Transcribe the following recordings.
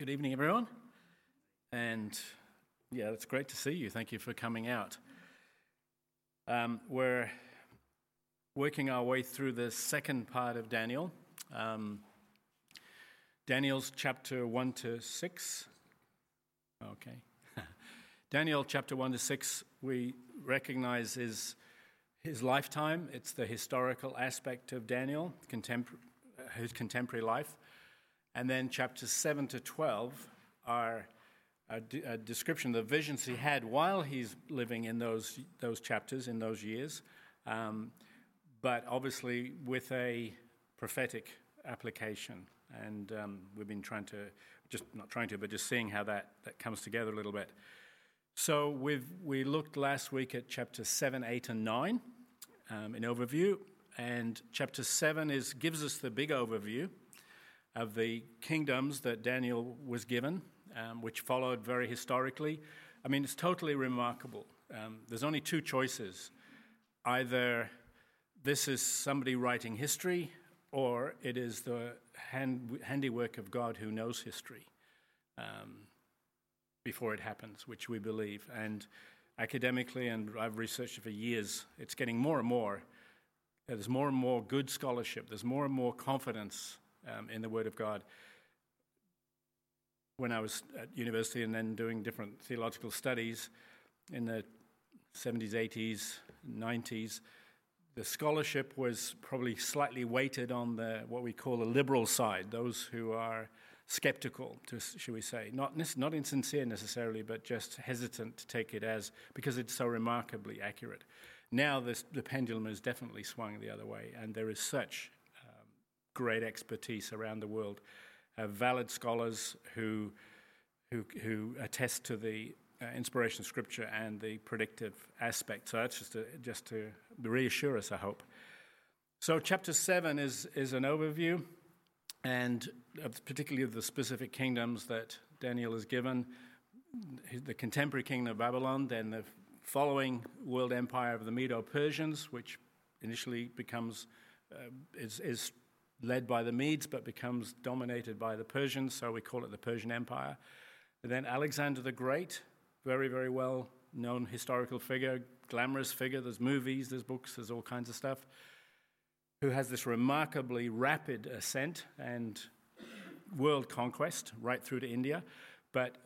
Good evening, everyone. And yeah, it's great to see you. Thank you for coming out. Um, we're working our way through the second part of Daniel. Um, Daniel's chapter 1 to 6. Okay. Daniel chapter 1 to 6, we recognize his, his lifetime. It's the historical aspect of Daniel, contempor- his contemporary life. And then chapters 7 to 12 are a, description of the visions he had while he's living in those, those chapters, in those years, um, but obviously with a prophetic application. And um, we've been trying to, just not trying to, but just seeing how that, that comes together a little bit. So we've, we looked last week at chapter 7, 8, and 9 um, in overview. And chapter 7 is, gives us the big overview of the kingdoms that Daniel was given, um, which followed very historically. I mean, it's totally remarkable. Um, there's only two choices either this is somebody writing history, or it is the hand, handiwork of God who knows history um, before it happens, which we believe. And academically, and I've researched it for years, it's getting more and more. There's more and more good scholarship, there's more and more confidence um, in the Word of God. When I was at university and then doing different theological studies in the 70s, 80s, 90s, the scholarship was probably slightly weighted on the what we call the liberal side, those who are skeptical, to, should we say, not not insincere necessarily, but just hesitant to take it as because it's so remarkably accurate. Now this, the pendulum has definitely swung the other way, and there is such great expertise around the world, uh, valid scholars who, who, who attest to the uh, inspiration of Scripture and the predictive aspect. So that's just to, just to reassure us, I hope. So chapter seven is is an overview, and particularly of the specific kingdoms that Daniel is given. The contemporary kingdom of Babylon, then the following world empire of the Medo-Persians, which initially becomes uh, is, is led by the Medes but becomes dominated by the Persians, so we call it the Persian Empire. And then Alexander the Great, very, very well known historical figure, glamorous figure. There's movies, there's books, there's all kinds of stuff, who has this remarkably rapid ascent and world conquest right through to India, but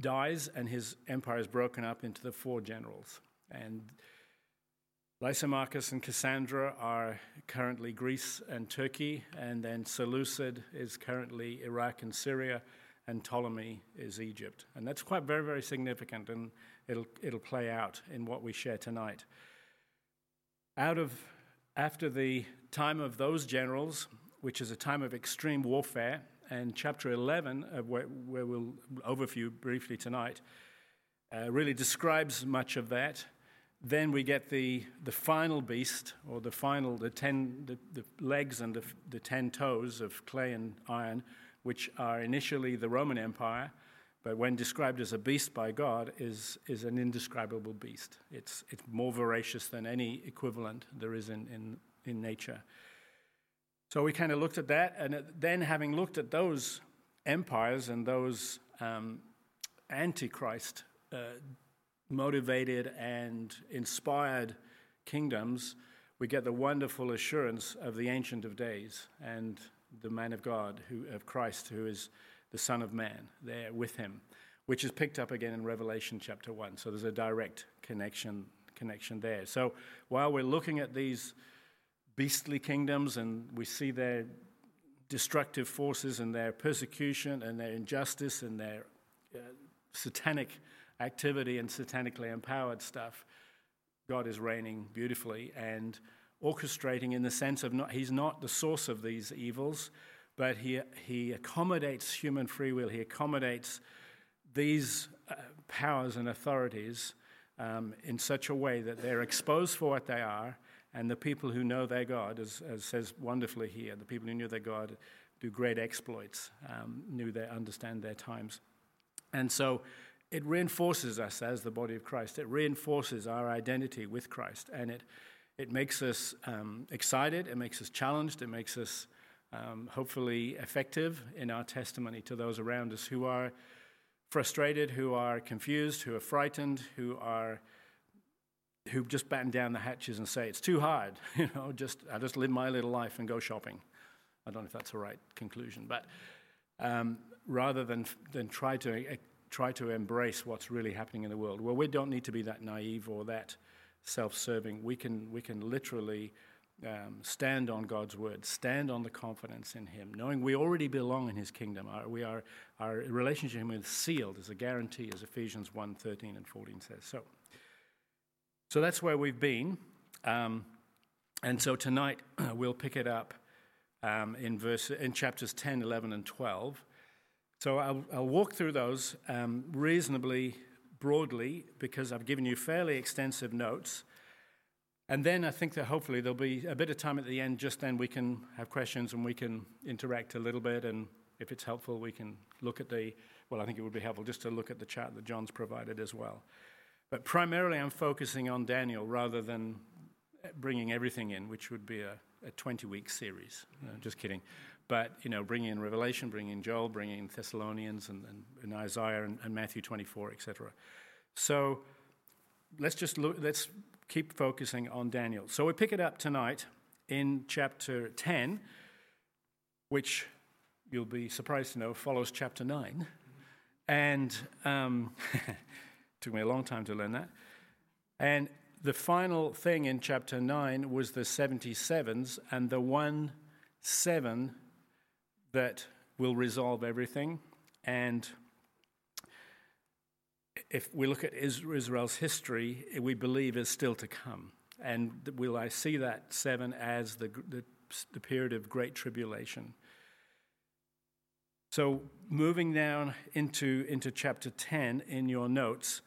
dies and his empire is broken up into the four generals. And Lysimachus and Cassander are currently Greece and Turkey, and then Seleucid is currently Iraq and Syria, and Ptolemy is Egypt. And that's quite very, very significant, and it'll, it'll play out in what we share tonight. Out of, after the time of those generals, which is a time of extreme warfare, and chapter 11, where, where we'll overview briefly tonight, uh, really describes much of that then we get the, the final beast, or the final, the, ten, the, the legs and the, the ten toes of clay and iron, which are initially the Roman Empire, but when described as a beast by God, is, is an indescribable beast. It's, it's more voracious than any equivalent there is in, in, in nature. So we kind of looked at that, and then having looked at those empires and those um, antichrist uh, motivated and inspired kingdoms, we get the wonderful assurance of the Ancient of Days and the man of God, who, of Christ, who is the Son of Man, there with him, which is picked up again in Revelation chapter 1. So there's a direct connection, connection there. So while we're looking at these beastly kingdoms and we see their destructive forces and their persecution and their injustice and their uh, satanic activity and satanically empowered stuff, God is reigning beautifully and orchestrating in the sense of not, he's not the source of these evils, but he, he accommodates human free will. He accommodates these uh, powers and authorities um, in such a way that they're exposed for what they are, and the people who know their God, as, as says wonderfully here, the people who knew their God do great exploits, um, knew they understand their times. And so it reinforces us as the body of Christ. It reinforces our identity with Christ. And it, it makes us um, excited, it makes us challenged, it makes us um, hopefully effective in our testimony to those around us who are frustrated, who are confused, who are frightened, who are who just batten down the hatches and say it's too hard. You know, just I just live my little life and go shopping. I don't know if that's the right conclusion, but um, rather than than try to try to embrace what's really happening in the world, well, we don't need to be that naive or that self-serving. We can we can literally um, stand on God's word, stand on the confidence in Him, knowing we already belong in His kingdom. Our, we are, our relationship with Him is sealed as a guarantee, as Ephesians 1 13 and 14 says. So, so that's where we've been. Um, and so tonight we'll pick it up um, in, verse, in chapters 10, 11, and 12. So I'll, I'll walk through those um, reasonably broadly because I've given you fairly extensive notes. And then I think that hopefully there'll be a bit of time at the end, just then we can have questions and we can interact a little bit. And if it's helpful, we can look at the, well, I think it would be helpful just to look at the chart that John's provided as well. But primarily, I'm focusing on Daniel rather than bringing everything in, which would be a, a 20 week series. No, just kidding. But, you know, bringing in Revelation, bringing in Joel, bringing in Thessalonians and, and, and Isaiah and, and Matthew 24, etc. So let's just look, let's keep focusing on Daniel. So we pick it up tonight in chapter 10, which you'll be surprised to know follows chapter 9. And um, took me a long time to learn that. And the final thing in chapter 9 was the 77s and the one seven that will resolve everything. And if we look at Israel's history, we believe is still to come. And will I see that seven as the, the, the period of great tribulation? So, moving down into, into chapter 10 in your notes,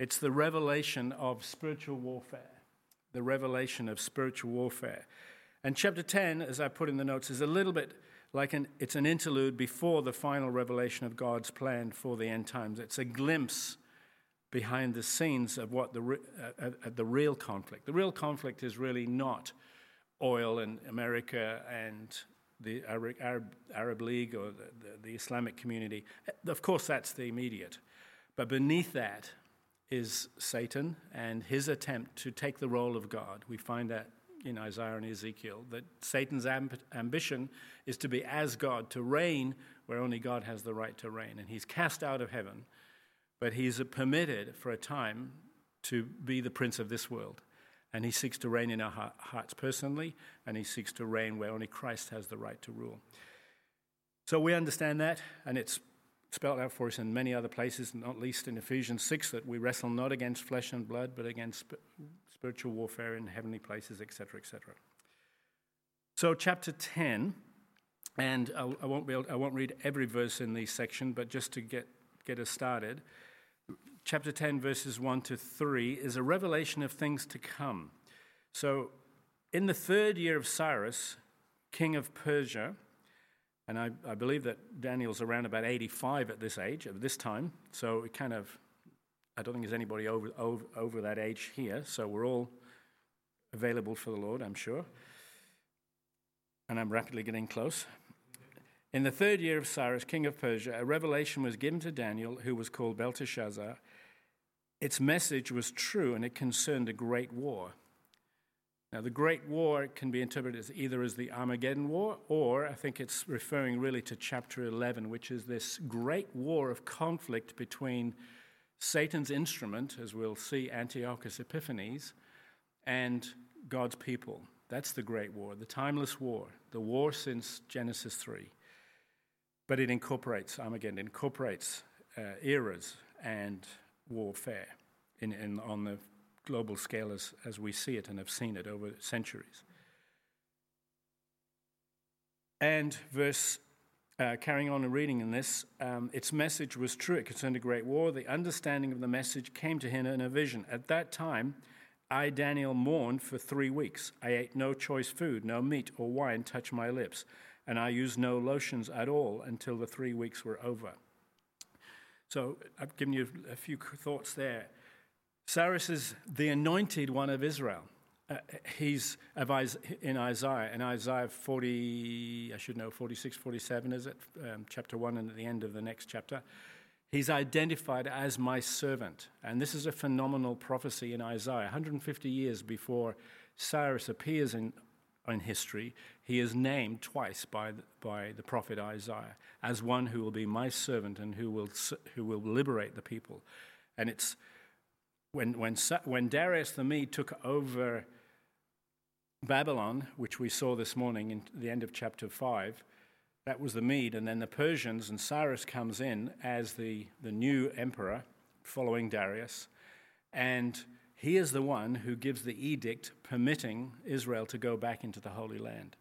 it's the revelation of spiritual warfare. The revelation of spiritual warfare. And chapter 10, as I put in the notes, is a little bit like an, it's an interlude before the final revelation of God's plan for the end times. It's a glimpse behind the scenes of what the, uh, uh, uh, the real conflict. The real conflict is really not oil and America and the Arab, Arab League or the, the, the Islamic community. Of course, that's the immediate. But beneath that is Satan and his attempt to take the role of God. We find that in Isaiah and Ezekiel, that Satan's amb- ambition is to be as God, to reign where only God has the right to reign. And he's cast out of heaven but he's permitted for a time to be the prince of this world. And he seeks to reign in our hearts personally, and he seeks to reign where only Christ has the right to rule. So we understand that, and it's spelled out for us in many other places, not least in Ephesians 6, that we wrestle not against flesh and blood, but against spiritual warfare in heavenly places, etc., etc. So, chapter 10, and I won't, be able, I won't read every verse in this section, but just to get, get us started chapter 10, verses 1 to 3, is a revelation of things to come. So, in the third year of Cyrus, king of Persia, and I, I, believe that Daniel's around about 85 at this age, at this time, so it kind of, I don't think there's anybody over, over, over that age here, so we're all available for the Lord, I'm sure. And I'm rapidly getting close. In the third year of Cyrus, king of Persia, a revelation was given to Daniel, who was called Belteshazzar. Its message was true and it concerned a great war. Now, the Great War can be interpreted as either as the Armageddon War, or I think it's referring really to chapter 11, which is this great war of conflict between Satan's instrument, as we'll see, Antiochus Epiphanes, and God's people. That's the Great War, the timeless war, the war since Genesis 3. But it incorporates, Armageddon incorporates uh, eras and warfare in, in, on the global scale as, as we see it and have seen it over centuries. And verse, uh, carrying on and reading in this, um, its message was true. It concerned a great war. The understanding of the message came to him in a vision. At that time, I, Daniel, mourned for three weeks. I ate no choice food, no meat or wine touched my lips, and I used no lotions at all until the three weeks were over. So I've given you a few thoughts there. Cyrus is the anointed one of Israel. uh, he's in Isaiah, in Isaiah 40, I should know, 46, 47, is it? Um, chapter 1 and at the end of the next chapter. He's identified as my servant. And this is a phenomenal prophecy in Isaiah. 150 years before Cyrus appears in, in history, he is named twice by the, by the prophet Isaiah as one who will be my servant and who will, who will liberate the people. And it's when, when, when Darius the Mede took over Babylon, which we saw this morning in the end of chapter 5, that was the Mede. And then the Persians, and Cyrus comes in as the, the new emperor following Darius. And he is the one who gives the edict permitting Israel to go back into the Holy Land.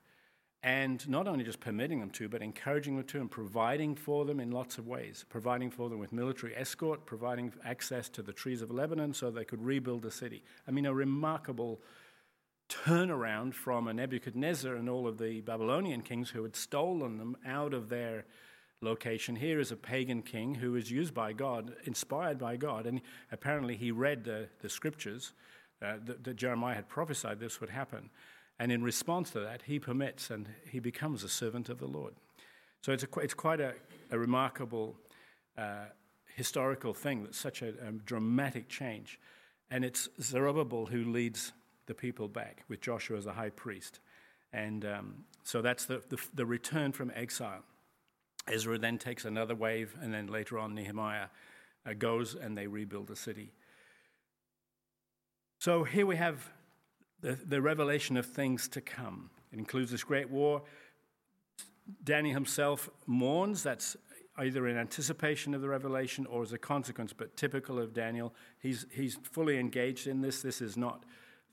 And not only just permitting them to, but encouraging them to and providing for them in lots of ways. Providing for them with military escort, providing access to the trees of Lebanon so they could rebuild the city. I mean, a remarkable turnaround from a Nebuchadnezzar and all of the Babylonian kings who had stolen them out of their location. Here is a pagan king who is used by God, inspired by God, and apparently he read the, the scriptures uh, that, that Jeremiah had prophesied this would happen. And in response to that, he permits and he becomes a servant of the Lord. So it's, a, it's quite a, a remarkable uh, historical thing that's such a, a, dramatic change. And it's Zerubbabel who leads the people back with Joshua as the high priest. And um, so that's the, the, the, return from exile. Ezra then takes another wave, and then later on, Nehemiah uh, goes and they rebuild the city. So here we have the, the revelation of things to come. It includes this great war. Daniel himself mourns. That's either in anticipation of the revelation or as a consequence, but typical of Daniel. He's, he's fully engaged in this. This is not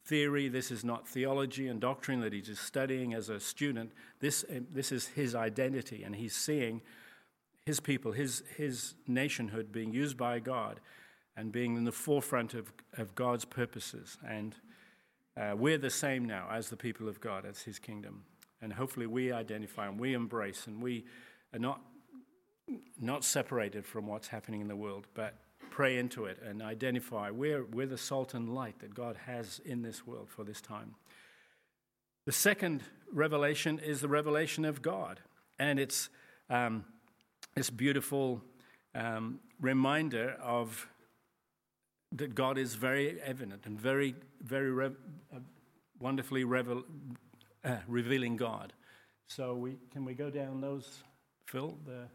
theory, this is not theology and doctrine that he's just studying as a student. This, um, this is his identity, and he's seeing his people, his, his nationhood being used by God and being in the forefront of, of God's purposes. And uh, we're the same now as the people of God, as his kingdom. And hopefully we identify and we embrace and we are not, not separated from what's happening in the world, but pray into it and identify we're, we're the salt and light that God has in this world for this time. The second revelation is the revelation of God, and it's um, this beautiful um, reminder of that God is very evident and very, very re- uh, wonderfully revel- uh, revealing God. So we can we go down those, Phil? The,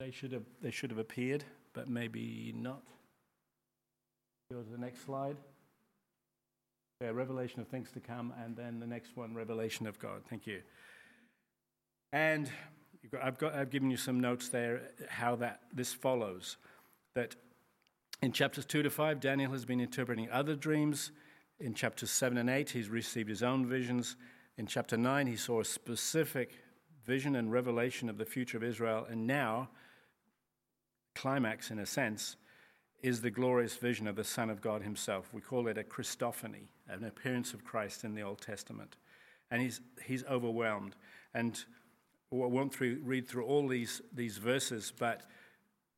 they should have they should have appeared but maybe not. Go to the next slide. Yeah, revelation of things to come, and then the next one, revelation of God. Thank you. And I've, got, I've given you some notes there how that this follows. That in chapters 2 to 5, Daniel has been interpreting other dreams. In chapters 7 and 8, he's received his own visions. In chapter 9, he saw a specific vision and revelation of the future of Israel. And now, climax, in a sense, is the glorious vision of the Son of God himself. We call it a Christophany, an appearance of Christ in the Old Testament. And he's, he's overwhelmed. And I won't through, read through all these, these verses, but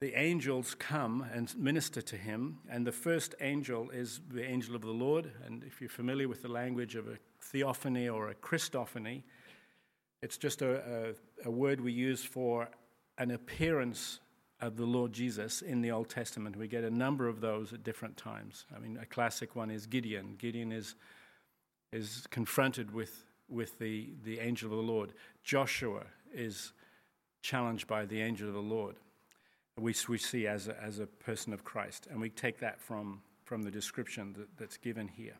the angels come and minister to him. And the first angel is the angel of the Lord. And if you're familiar with the language of a theophany or a Christophany, it's just a, a, a word we use for an appearance of the Lord Jesus in the Old Testament. We get a number of those at different times. I mean, a classic one is Gideon. Gideon is, is confronted with, with the, the angel of the Lord. Joshua is challenged by the angel of the Lord. We, we see as a, as a person of Christ. And we take that from, from the description that, that's given here.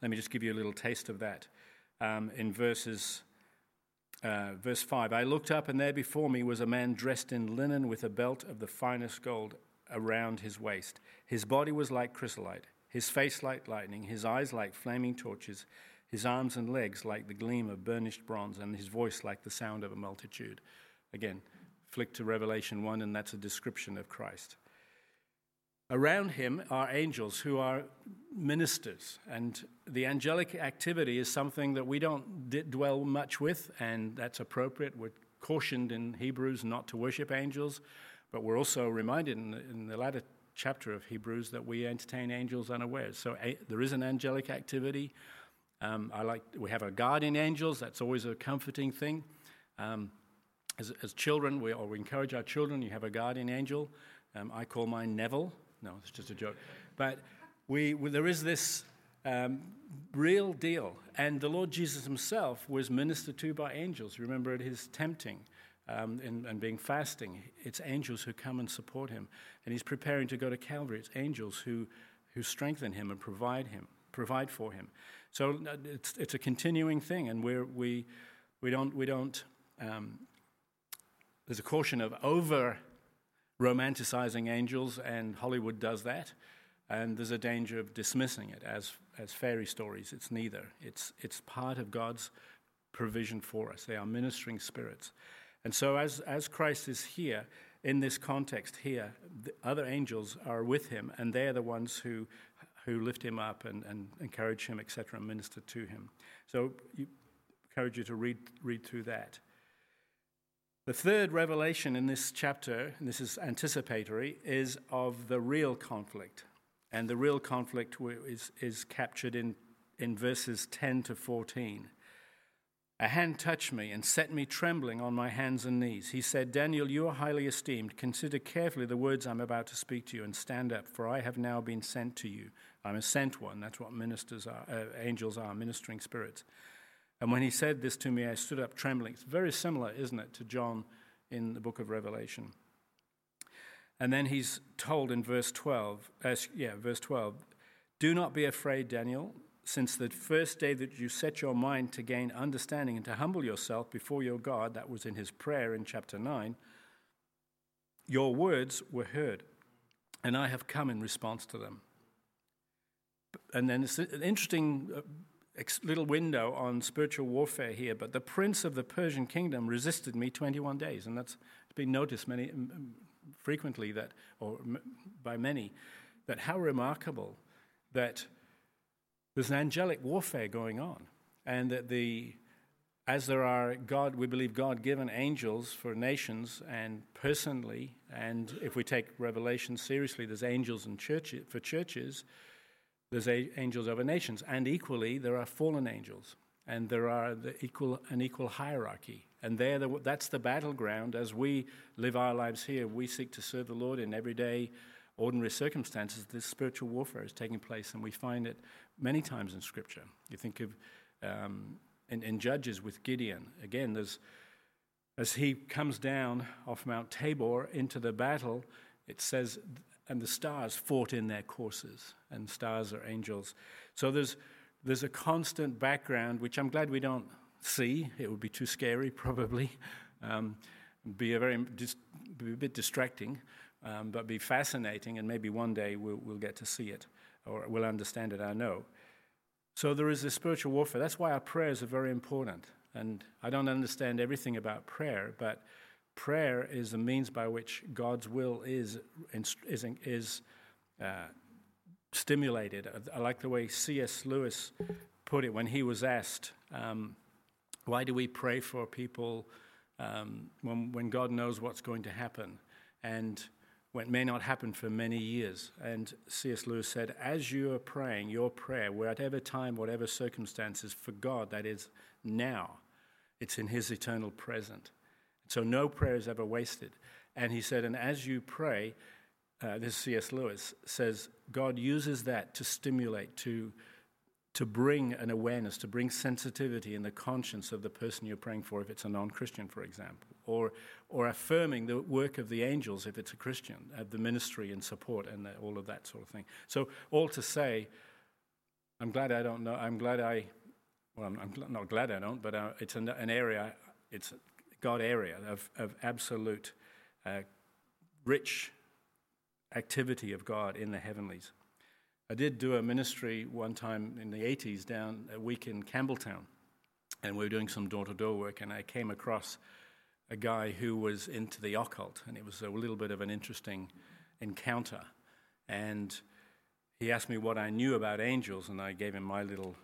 Let me just give you a little taste of that. Um, in verses uh, verse 5 I looked up, and there before me was a man dressed in linen with a belt of the finest gold around his waist. His body was like chrysolite, his face like lightning, his eyes like flaming torches, his arms and legs like the gleam of burnished bronze, and his voice like the sound of a multitude. Again, flick to Revelation 1, and that's a description of Christ. Around him are angels who are ministers, and the angelic activity is something that we don't d- dwell much with, and that's appropriate. We're cautioned in Hebrews not to worship angels, but we're also reminded in the, in the latter chapter of Hebrews that we entertain angels unawares. So a, there is an angelic activity. Um, I like we have our guardian angels. That's always a comforting thing. Um, as, as, children, we, or we encourage our children. You have a guardian angel. Um, I call mine Neville. No, it's just a joke. But we, there is this um, real deal. And the Lord Jesus himself was ministered to by angels. Remember at his tempting um, and, and being fasting, it's angels who come and support him. And he's preparing to go to Calvary. It's angels who, who strengthen him and provide him, provide for him. So uh, it's, it's a continuing thing, and we're, we, we don't, we don't um, there's a caution of over romanticizing angels, and Hollywood does that. And there's a danger of dismissing it as, as fairy stories. It's neither. It's, it's part of God's provision for us. They are ministering spirits. And so, as, as Christ is here, in this context here, the other angels are with him, and they're the ones who, who lift him up and, and encourage him, etc., and minister to him. So, I encourage you to read, read through that. The third revelation in this chapter, and this is anticipatory, is of the real conflict. And the real conflict is, is captured in, in verses 10 to 14. A hand touched me and set me trembling on my hands and knees. He said, Daniel, you are highly esteemed. Consider carefully the words I'm about to speak to you and stand up, for I have now been sent to you. I'm a sent one. That's what ministers are, uh, angels are, ministering spirits. And when he said this to me, I stood up trembling. It's very similar, isn't it, to John in the book of Revelation. And then he's told in verse 12, uh, yeah, verse 12, do not be afraid, Daniel since the first day that you set your mind to gain understanding and to humble yourself before your God, that was in his prayer in chapter 9, your words were heard, and I have come in response to them. And then it's an interesting uh, little window on spiritual warfare here, but the prince of the Persian kingdom resisted me 21 days, and that's been noticed many, frequently that, or by many, that how remarkable that there's an angelic warfare going on, and that the as there are God, we believe God given angels for nations and personally, and if we take Revelation seriously, there's angels in church, for churches, there's angels over nations, and equally there are fallen angels, and there are the equal, an equal hierarchy. And there, the, that's the battleground. As we live our lives here, we seek to serve the Lord in everyday, ordinary circumstances. This spiritual warfare is taking place, and we find it many times in Scripture. You think of um, in, in, Judges with Gideon. Again, there's, as he comes down off Mount Tabor into the battle, it says, and the stars fought in their courses, and stars are angels. So there's, there's a constant background, which I'm glad we don't see. It would be too scary, probably. Um, be a very be a bit distracting, um, but be fascinating, and maybe one day we'll, we'll get to see it or we'll understand it, I know. So there is this spiritual warfare. That's why our prayers are very important. And I don't understand everything about prayer, but prayer is the means by which God's will is, is, is uh, stimulated. I like the way C.S. Lewis put it when he was asked, um, Why do we pray for people um, when, when God knows what's going to happen? And when it may not happen for many years. And C.S. Lewis said, as you are praying your prayer, whatever time, whatever circumstances, for God, that is now, it's in His eternal present. So no prayer is ever wasted. And he said, and as you pray, uh, this C.S. Lewis says, God uses that to stimulate, to to bring an awareness, to bring sensitivity in the conscience of the person you're praying for, if it's a non Christian, for example, or, or affirming the work of the angels, if it's a Christian, uh, the ministry and support and the, all of that sort of thing. So, all to say, I'm glad I don't know, I'm glad I, well, I'm, I'm not glad I don't, but uh, it's an, an, area, it's God area of, of absolute uh, rich activity of God in the heavenlies. I did do a ministry one time in the 80s down a week in Campbelltown, and we were doing some door to door work, and I came across a guy who was into the occult, and it was a little bit of an interesting encounter. And he asked me what I knew about angels, and I gave him my little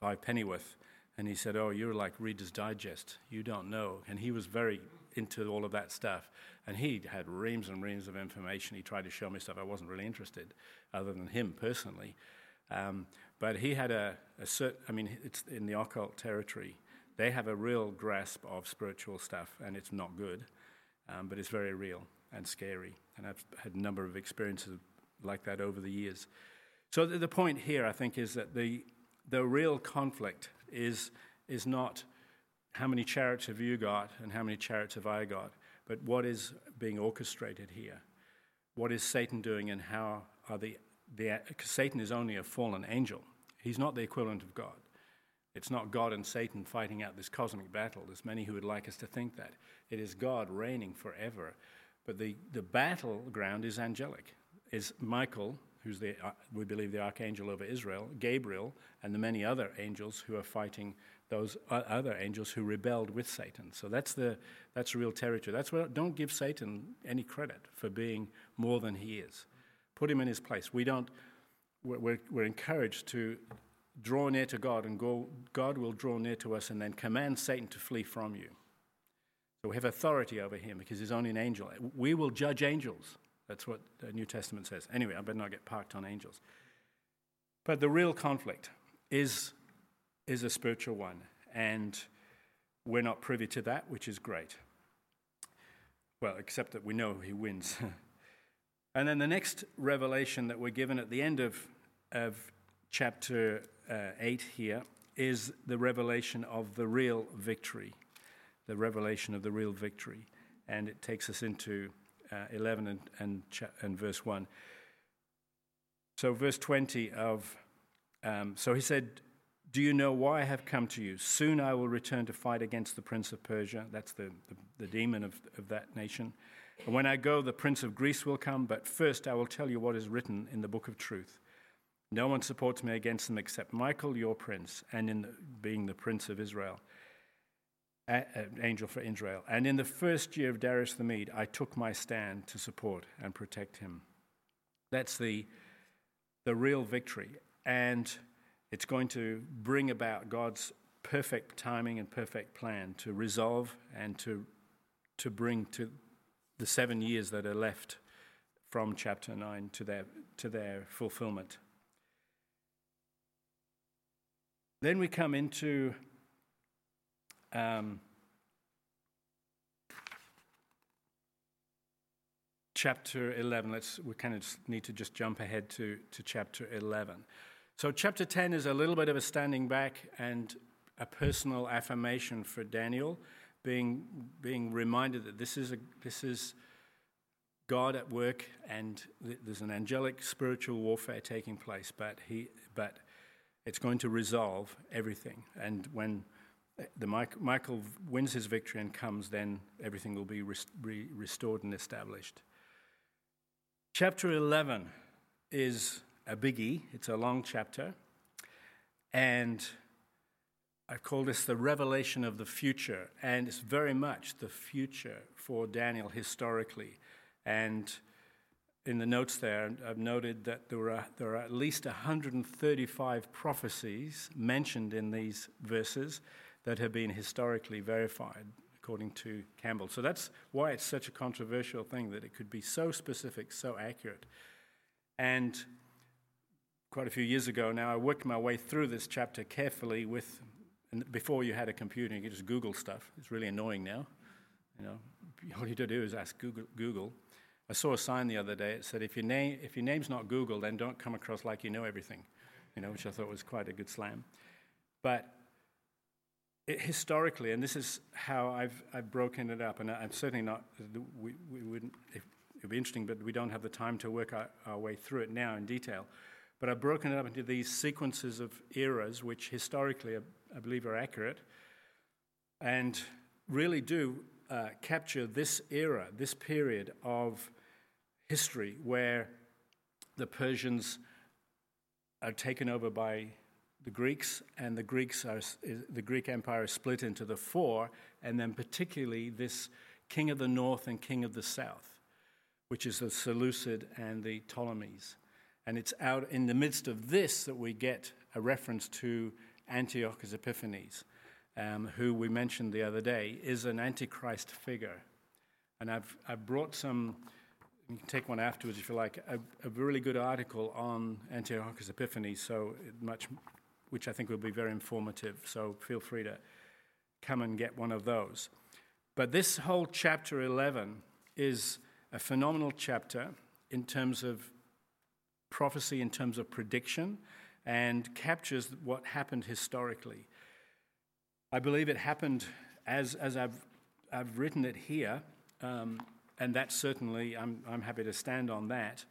five pennyworth. And he said, Oh, you're like Reader's Digest. You don't know. And he was very into all of that stuff. And he had reams and reams of information. He tried to show me stuff I wasn't really interested, other than him personally. Um, but he had a, a certain, I mean, it's in the occult territory. They have a real grasp of spiritual stuff, and it's not good, um, but it's very real and scary. And I've had a number of experiences like that over the years. So the, the point here, I think, is that the, the real conflict is, is not how many chariots have you got and how many chariots have I got, but what is being orchestrated here? What is Satan doing and how are the, the Satan is only a fallen angel. He's not the equivalent of God. It's not God and Satan fighting out this cosmic battle. There's many who would like us to think that. It is God reigning forever. But the, the battleground is angelic, is Michael, who's the, uh, we believe the archangel over Israel, Gabriel, and the many other angels who are fighting those other angels who rebelled with Satan. So that's the that's real territory. That's what don't give Satan any credit for being more than he is. Put him in his place. We don't. We're, we're encouraged to draw near to God, and go, God will draw near to us, and then command Satan to flee from you. So we have authority over him because he's only an angel. We will judge angels. That's what the New Testament says. Anyway, I better not get parked on angels. But the real conflict is, is a spiritual one, and we're not privy to that, which is great. Well, except that we know he wins. and then the next revelation that we're given at the end of, of chapter uh, 8 here is the revelation of the real victory. The revelation of the real victory. And it takes us into uh, 11 and, and, and, verse 1. So, verse 20 of, um, so he said, Do you know why I have come to you? Soon I will return to fight against the prince of Persia. That's the, the, the demon of, of that nation. And when I go, the prince of Greece will come, but first I will tell you what is written in the book of truth. No one supports me against them except Michael, your prince, and in the, being the prince of Israel angel for Israel. And in the first year of Darius the Mede, I took my stand to support and protect him. That's the, the real victory. And it's going to bring about God's perfect timing and perfect plan to resolve and to, to bring to the seven years that are left from chapter 9 to their, to their fulfillment. Then we come into um, chapter 11. Let's, we kind of need to just jump ahead to, to chapter 11. So, chapter 10 is a little bit of a standing back and a personal affirmation for Daniel, being, being reminded that this is, a, this is God at work and there's an angelic spiritual warfare taking place, but, he, but it's going to resolve everything. And when the Michael wins his victory and comes, then everything will be restored and established. Chapter 11 is a biggie, it's a long chapter, and I call this the revelation of the future, and it's very much the future for Daniel historically. And in the notes there, I've noted that there are, there are at least 135 prophecies mentioned in these verses that have been historically verified, according to Campbell. So that's why it's such a controversial thing that it could be so specific, so accurate. And quite a few years ago now, I worked my way through this chapter carefully with, before you had a computer, you could just Google stuff. It's really annoying now. You know, all you do is ask Google. Google. I saw a sign the other day. It said, if your, name, if your name's not Google, then don't come across like you know everything, you know, which I thought was quite a good slam. But it, historically, and this is how I've, I've broken it up, and I'm certainly not, we, we wouldn't, it would be interesting, but we don't have the time to work our, our way through it now in detail. But I've broken it up into these sequences of eras, which historically I, I believe are accurate, and really do uh, capture this era, this period of history where the Persians are taken over by the Greeks, and the Greeks are, the Greek Empire is split into the four, and then particularly this king of the north and king of the south, which is the Seleucid and the Ptolemies. And it's out in the midst of this that we get a reference to Antiochus Epiphanes. um, who we mentioned the other day, is an Antichrist figure. And I've, I've brought some, you can take one afterwards if you like, a, a really good article on Antiochus Epiphanes, so much, which I think will be very informative. So feel free to come and get one of those. But this whole chapter 11 is a phenomenal chapter in terms of prophecy, in terms of prediction, and captures what happened historically. I believe it happened as, as I've, I've written it here, um, and that certainly, I'm, I'm happy to stand on that.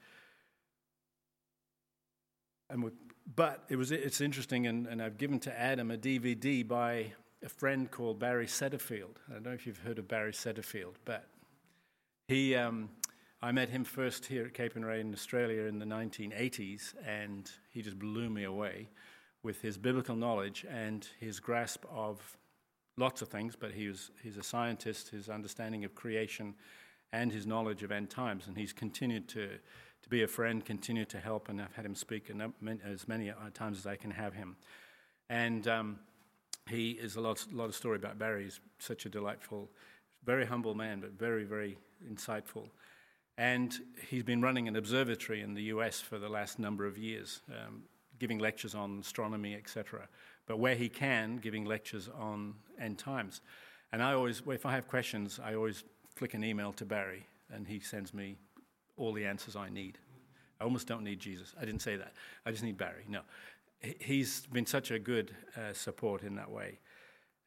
And we, but it was, it's interesting, and, and I've given to Adam a DVD by a friend called Barry Setterfield. I don't know if you've heard of Barry Setterfield, but he, um, I met him first here at Capernwray in Australia in the 1980s, and he just blew me away with his biblical knowledge and his grasp of lots of things, but he was, he's a scientist, his understanding of creation, and his knowledge of end times. And he's continued to, to be a friend, continue to help, and I've had him speak as many times as I can have him. And um, he is a lot, lot of story about Barry. He's such a delightful, very humble man, but very, very insightful. And he's been running an observatory in the US for the last number of years. Um, giving lectures on astronomy, etc. But where he can, giving lectures on end times. And I always, if I have questions, I always flick an email to Barry, and he sends me all the answers I need. I almost don't need Jesus. I didn't say that. I just need Barry. No. He's been such a good uh, support in that way.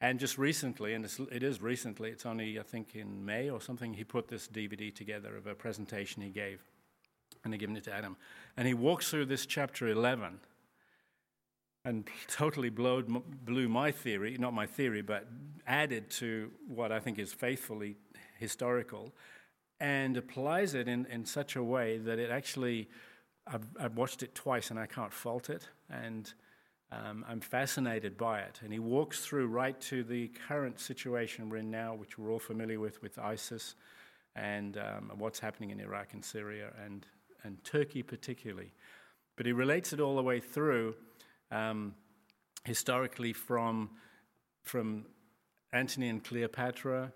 And just recently, and it is recently, it's only, I think, in May or something, he put this DVD together of a presentation he gave, and he given it to Adam. And he walks through this chapter 11 and totally blowed, blew my theory, not my theory, but added to what I think is faithfully historical, and applies it in, in such a way that it actually, I've, I've watched it twice and I can't fault it, and um, I'm fascinated by it. And he walks through right to the current situation we're in now, which we're all familiar with, with ISIS and um, what's happening in Iraq and Syria and, and Turkey particularly. But he relates it all the way through um, historically from, from Antony and Cleopatra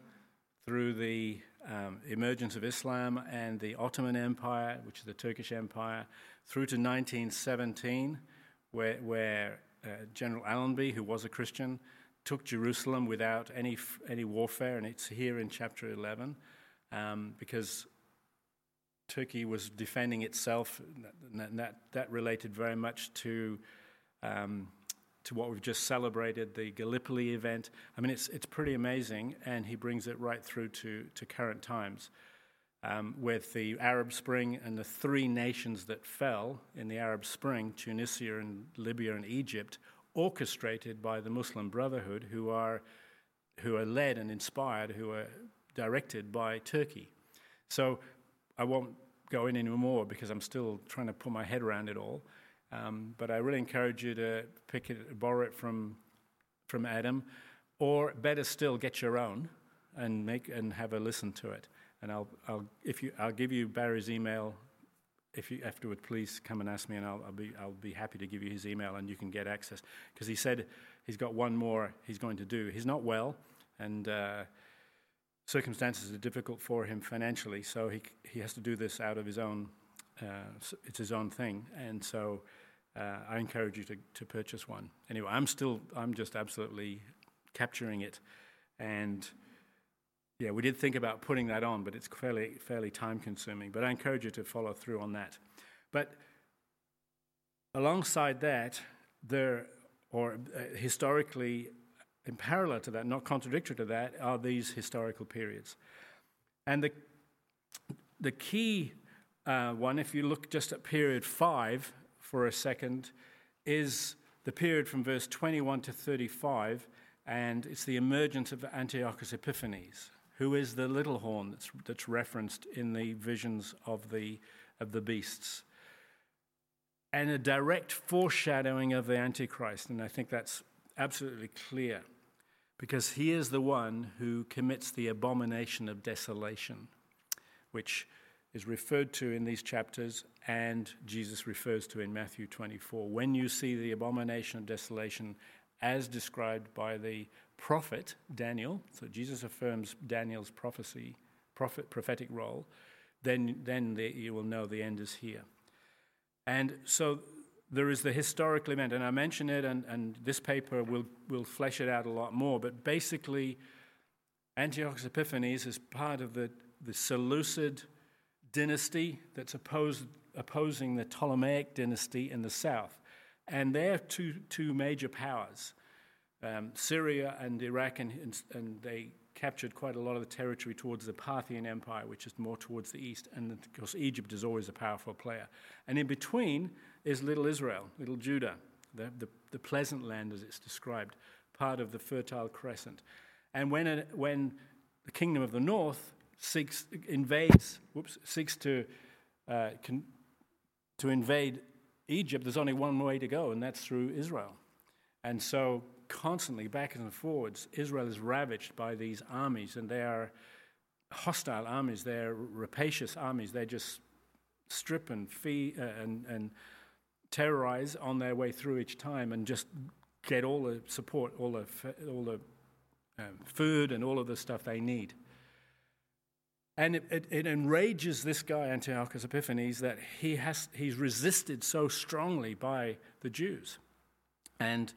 through the um, emergence of Islam and the Ottoman Empire, which is the Turkish Empire, through to 1917, where, where uh, General Allenby, who was a Christian, took Jerusalem without any, any warfare, and it's here in chapter 11, um, because Turkey was defending itself. And that, that related very much to um, to what we've just celebrated, the Gallipoli event. I mean, it's, it's pretty amazing, and he brings it right through to, to current times. Um, with the Arab Spring and the three nations that fell in the Arab Spring, Tunisia and Libya and Egypt, orchestrated by the Muslim Brotherhood, who are, who are led and inspired, who are directed by Turkey. So I won't go in anymore because I'm still trying to put my head around it all. Um, but I really encourage you to pick it, borrow it from, from Adam, or better still, get your own and make and have a listen to it. And I'll, I'll, if you, I'll give you Barry's email. If you afterward, please come and ask me, and I'll, I'll be, I'll be happy to give you his email, and you can get access. Because he said he's got one more he's going to do. He's not well, and uh, circumstances are difficult for him financially, so he he has to do this out of his own. Uh, it's his own thing, and so uh, I encourage you to, to purchase one. Anyway, I'm still, I'm just absolutely capturing it. And yeah, we did think about putting that on, but it's fairly, fairly time consuming. But I encourage you to follow through on that. But alongside that, there, or uh, historically, in parallel to that, not contradictory to that, are these historical periods. And the, the key uh, one, if you look just at period five, for a second is the period from verse 21 to 35, and it's the emergence of Antiochus Epiphanes, who is the little horn that's, that's referenced in the visions of the, of the beasts. And a direct foreshadowing of the Antichrist, and I think that's absolutely clear, because he is the one who commits the abomination of desolation, which is referred to in these chapters and Jesus refers to in Matthew 24. When you see the abomination of desolation as described by the prophet, Daniel, so Jesus affirms Daniel's prophecy, prophet, prophetic role, then, then the, you will know the end is here. And so there is the historical event, and I mention it, and, and this paper will, will flesh it out a lot more, but basically, Antiochus Epiphanes is part of the, the Seleucid dynasty that's opposed, opposing the Ptolemaic dynasty in the south. And they're two, two major powers, um, Syria and Iraq, and, and they captured quite a lot of the territory towards the Parthian Empire, which is more towards the east. And of course, Egypt is always a powerful player. And in between is little Israel, little Judah, the, the, the pleasant land as it's described, part of the Fertile Crescent. And when, when the kingdom of the north seeks, invades, whoops, seeks to, uh, con, to invade Egypt, there's only one way to go, and that's through Israel. And so, constantly, back and forwards, Israel is ravaged by these armies, and they are hostile armies. They're rapacious armies. They just strip and feed uh, and, and terrorize on their way through each time, and just get all the support, all the all the um, food, and all of the stuff they need. And it, it, it, enrages this guy, Antiochus Epiphanes, that he has, he's resisted so strongly by the Jews. And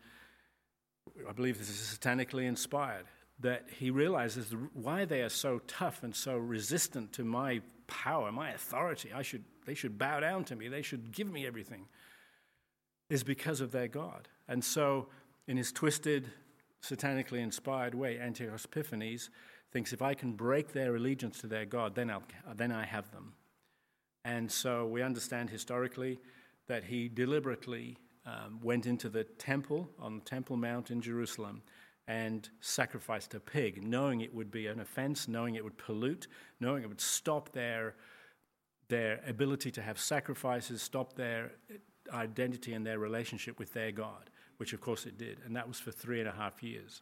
I believe this is satanically inspired, that he realizes why they are so tough and so resistant to my power, my authority. I should, they should bow down to me, they should give me everything, is because of their God. And so, in his twisted, satanically inspired way, Antiochus Epiphanes thinks if I can break their allegiance to their God, then, I'll, then I have them. And so we understand historically that he deliberately um, went into the temple on the Temple Mount in Jerusalem and sacrificed a pig, knowing it would be an offense, knowing it would pollute, knowing it would stop their, their ability to have sacrifices, stop their identity and their relationship with their God, which of course it did. And that was for three and a half years.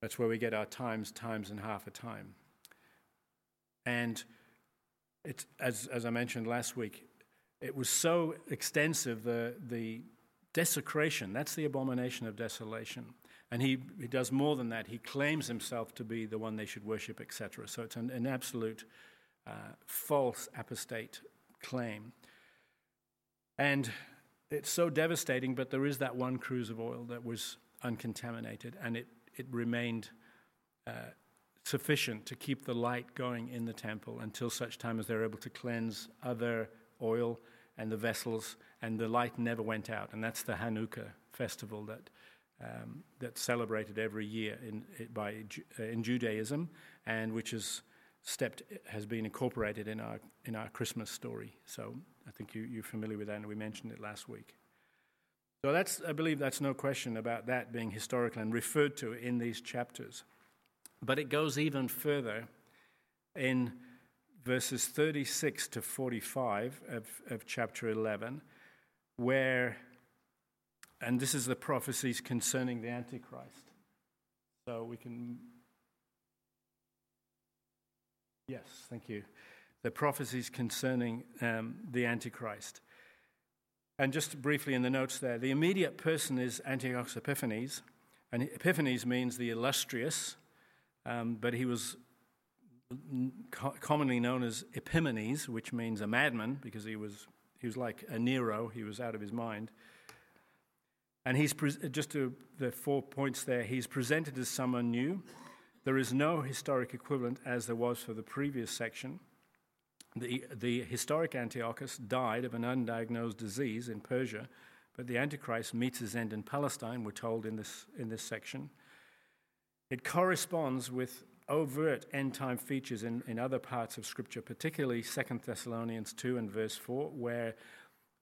That's where we get our times, times, and half a time. And it's, as, as I mentioned last week, it was so extensive, the, the desecration, that's the abomination of desolation. And he, he does more than that. He claims himself to be the one they should worship, etc. So it's an, an absolute uh, false apostate claim. And it's so devastating, but there is that one cruse of oil that was uncontaminated, and it it remained uh, sufficient to keep the light going in the temple until such time as they were able to cleanse other oil and the vessels, and the light never went out. And that's the Hanukkah festival that, um, that's celebrated every year in, by, uh, in Judaism, and which is stepped, has been incorporated in our, in our Christmas story. So I think you, you're familiar with that, and we mentioned it last week. So that's, I believe that's no question about that being historical and referred to in these chapters. But it goes even further in verses 36 to 45 of, of chapter 11, where, and this is the prophecies concerning the Antichrist. So we can, yes, thank you. The prophecies concerning um, the Antichrist. And just briefly in the notes there, the immediate person is Antiochus Epiphanes. And Epiphanes means the illustrious, um, but he was co- commonly known as Epimanes, which means a madman, because he was, he was like a Nero, he was out of his mind. And he's pre- just to the four points there, he's presented as someone new. There is no historic equivalent as there was for the previous section. The, the historic Antiochus died of an undiagnosed disease in Persia, but the Antichrist meets his end in Palestine, we're told in this, in this section. It corresponds with overt end time features in, in other parts of Scripture, particularly 2 Thessalonians 2 and verse 4, where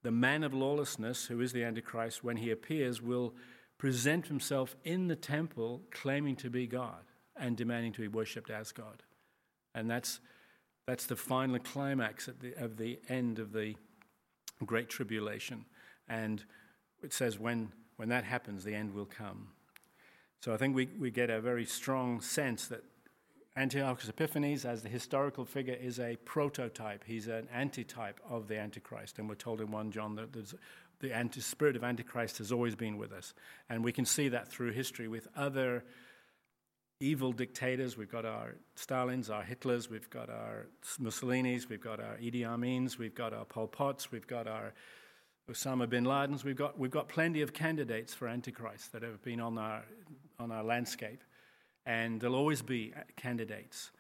the man of lawlessness, who is the Antichrist, when he appears, will present himself in the temple claiming to be God and demanding to be worshipped as God. And that's that's the final climax at the, of the end of the Great Tribulation. And it says when, when that happens, the end will come. So I think we, we get a very strong sense that Antiochus Epiphanes, as the historical figure, is a prototype. He's an antitype of the Antichrist. And we're told in 1 John that the anti- spirit of Antichrist has always been with us. And we can see that through history with other evil dictators. We've got our Stalins, our Hitlers, we've got our Mussolinis, we've got our Idi Amins, we've got our Pol Pots, we've got our Osama bin Ladens. We've got, we've got plenty of candidates for Antichrist that have been on our, on our landscape, and there'll always be candidates.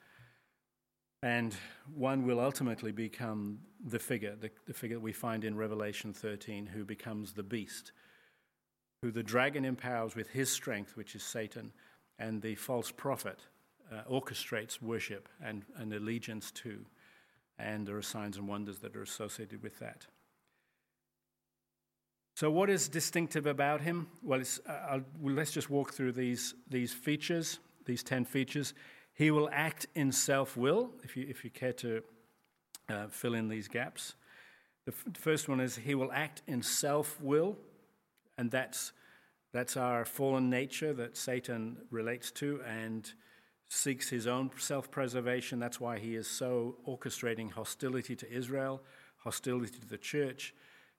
And one will ultimately become the figure, the, the figure we find in Revelation 13, who becomes the beast, who the dragon empowers with his strength, which is Satan, and the false prophet uh, orchestrates worship and, and allegiance to. And there are signs and wonders that are associated with that. So, what is distinctive about him? Well, uh, let's just walk through these, these features, these 10 features. He will act in self will, if you, if you care to uh, fill in these gaps. The f- first one is he will act in self will, and that's, that's our fallen nature that Satan relates to and seeks his own self preservation. That's why he is so orchestrating hostility to Israel, hostility to the church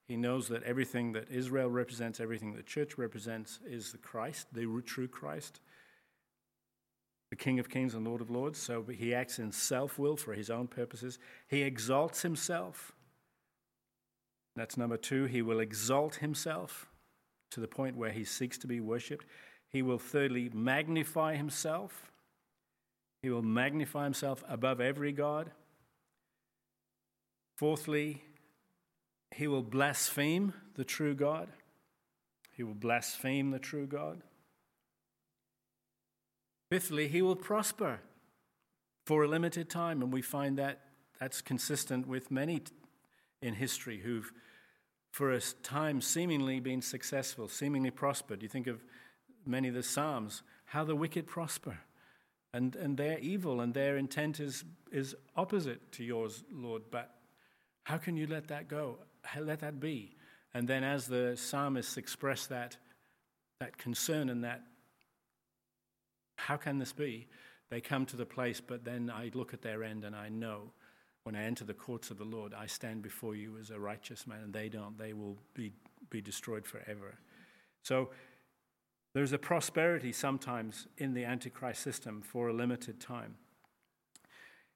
he knows that everything that Israel represents, everything the church represents, is the Christ, the true Christ, the King of Kings and Lord of Lords. So he acts in self will for his own purposes. He exalts himself. That's number two. He will exalt himself to the point where he seeks to be worshipped. He will, thirdly, magnify himself. He will magnify himself above every God. Fourthly, he will blaspheme the true God. He will blaspheme the true God. Fifthly, he will prosper for a limited time, and we find that that's consistent with many in history who've, for a time, seemingly been successful, seemingly prospered. You think of many of the Psalms, how the wicked prosper. And, and they're evil, and their intent is, is opposite to yours, Lord. But how can you let that go? let that be. And then, as the psalmists express that, that concern and that, how can this be? They come to the place, but then I look at their end and I know when I enter the courts of the Lord, I stand before you as a righteous man, and they don't. They will be, be destroyed forever. So, there's a prosperity sometimes in the Antichrist system for a limited time.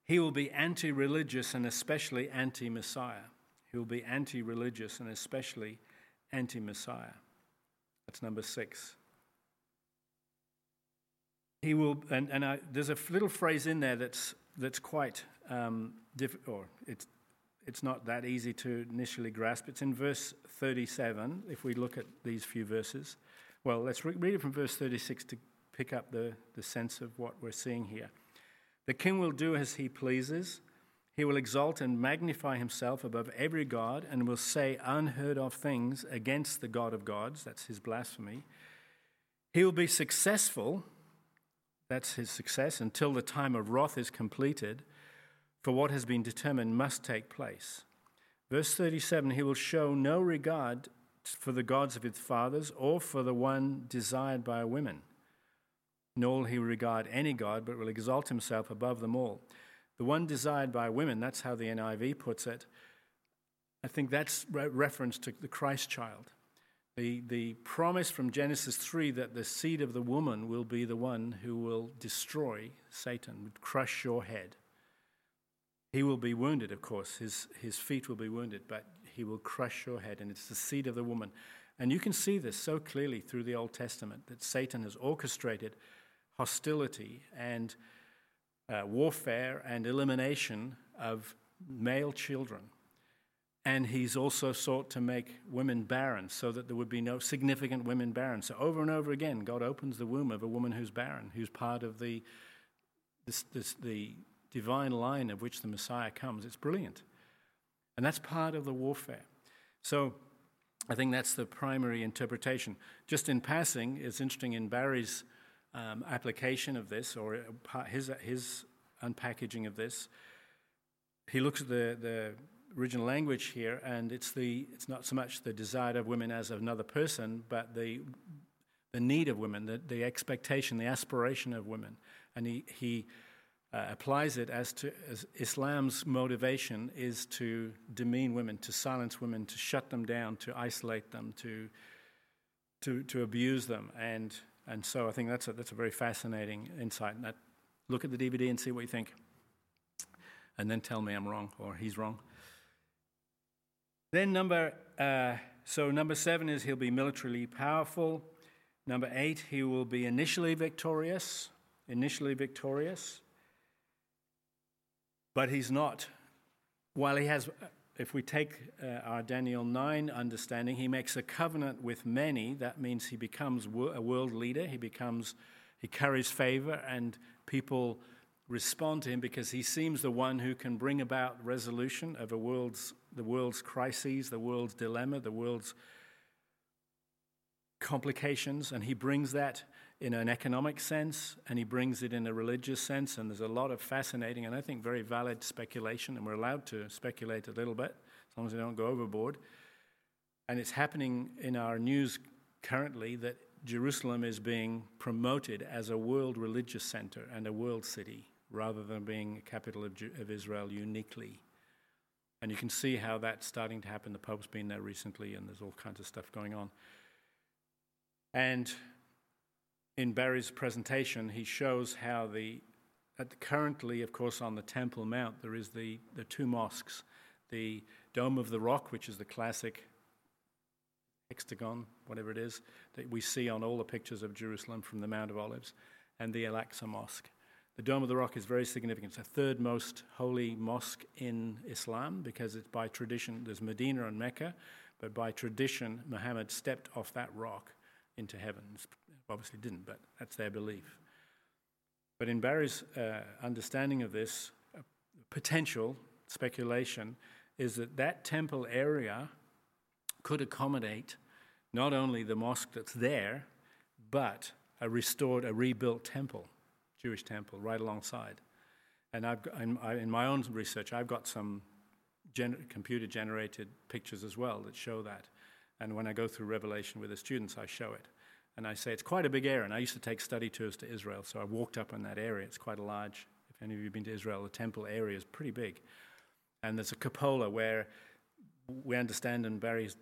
He will be anti religious and especially anti Messiah. He will be anti religious and especially anti Messiah. That's number six. He will, and, and I, there's a little phrase in there that's, that's quite, um, diff, or it's, it's not that easy to initially grasp. It's in verse 37, if we look at these few verses. Well, let's re- read it from verse 36 to pick up the, the sense of what we're seeing here. The king will do as he pleases he will exalt and magnify himself above every God and will say unheard of things against the God of gods. That's his blasphemy. He will be successful. That's his success until the time of wrath is completed, for what has been determined must take place. Verse 37 He will show no regard for the gods of his fathers or for the one desired by women, nor will he regard any God, but will exalt himself above them all. The one desired by women, that's how the NIV puts it. I think that's re- reference to the Christ child. The, the promise from Genesis 3 that the seed of the woman will be the one who will destroy Satan, crush your head. He will be wounded, of course. His, his feet will be wounded, but he will crush your head, and it's the seed of the woman. And you can see this so clearly through the Old Testament that Satan has orchestrated hostility and uh, warfare and elimination of male children. And he's also sought to make women barren so that there would be no significant women barren. So, over and over again, God opens the womb of a woman who's barren, who's part of the, this, this, the divine line of which the Messiah comes. It's brilliant. And that's part of the warfare. So, I think that's the primary interpretation. Just in passing, it's interesting in Barry's um, application of this or his, his unpackaging of this. He looks at the, the original language here, and it's, the, it's not so much the desire of women as of another person, but the, the need of women, the, the expectation, the aspiration of women. And he, he uh, applies it as to as Islam's motivation is to demean women, to silence women, to shut them down, to isolate them, to, to, to abuse them. And And so I think that's a, that's a very fascinating insight. That, look at the DVD and see what you think. And then tell me I'm wrong or he's wrong. Then number, uh, so number seven is he'll be militarily powerful. Number eight, he will be initially victorious. Initially victorious. But he's not. While he has if we take uh, our Daniel 9 understanding, he makes a covenant with many. That means he becomes a world leader. He becomes, he carries favor, and people respond to him because he seems the one who can bring about resolution of a world's, the world's crises, the world's dilemma, the world's complications, and he brings that in an economic sense and he brings it in a religious sense. And there's a lot of fascinating and I think very valid speculation, and we're allowed to speculate a little bit as long as we don't go overboard. And it's happening in our news currently that Jerusalem is being promoted as a world religious center and a world city rather than being a capital of, of Israel uniquely. And you can see how that's starting to happen. The Pope's been there recently, and there's all kinds of stuff going on. And in Barry's presentation, he shows how the, currently, of course, on the Temple Mount, there is the, the two mosques the Dome of the Rock, which is the classic hexagon, whatever it is, that we see on all the pictures of Jerusalem from the Mount of Olives, and the Al Aqsa Mosque. The Dome of the Rock is very significant. It's the third most holy mosque in Islam because it's by tradition, there's Medina and Mecca, but by tradition, Muhammad stepped off that rock into heaven. It's obviously didn't, but that's their belief. But in Barry's uh, understanding of this, uh, potential speculation is that that temple area could accommodate not only the mosque that's there, but a restored, a rebuilt temple, Jewish temple, right alongside. And I've in, in my own research, I've got some computer generated pictures as well that show that. And when I go through Revelation with the students, I show it. And I say, it's quite a big area. And I used to take study tours to Israel, so I walked up in that area. It's quite a large, if any of you have been to Israel, the temple area is pretty big. And there's a cupola where we understand, and Barry's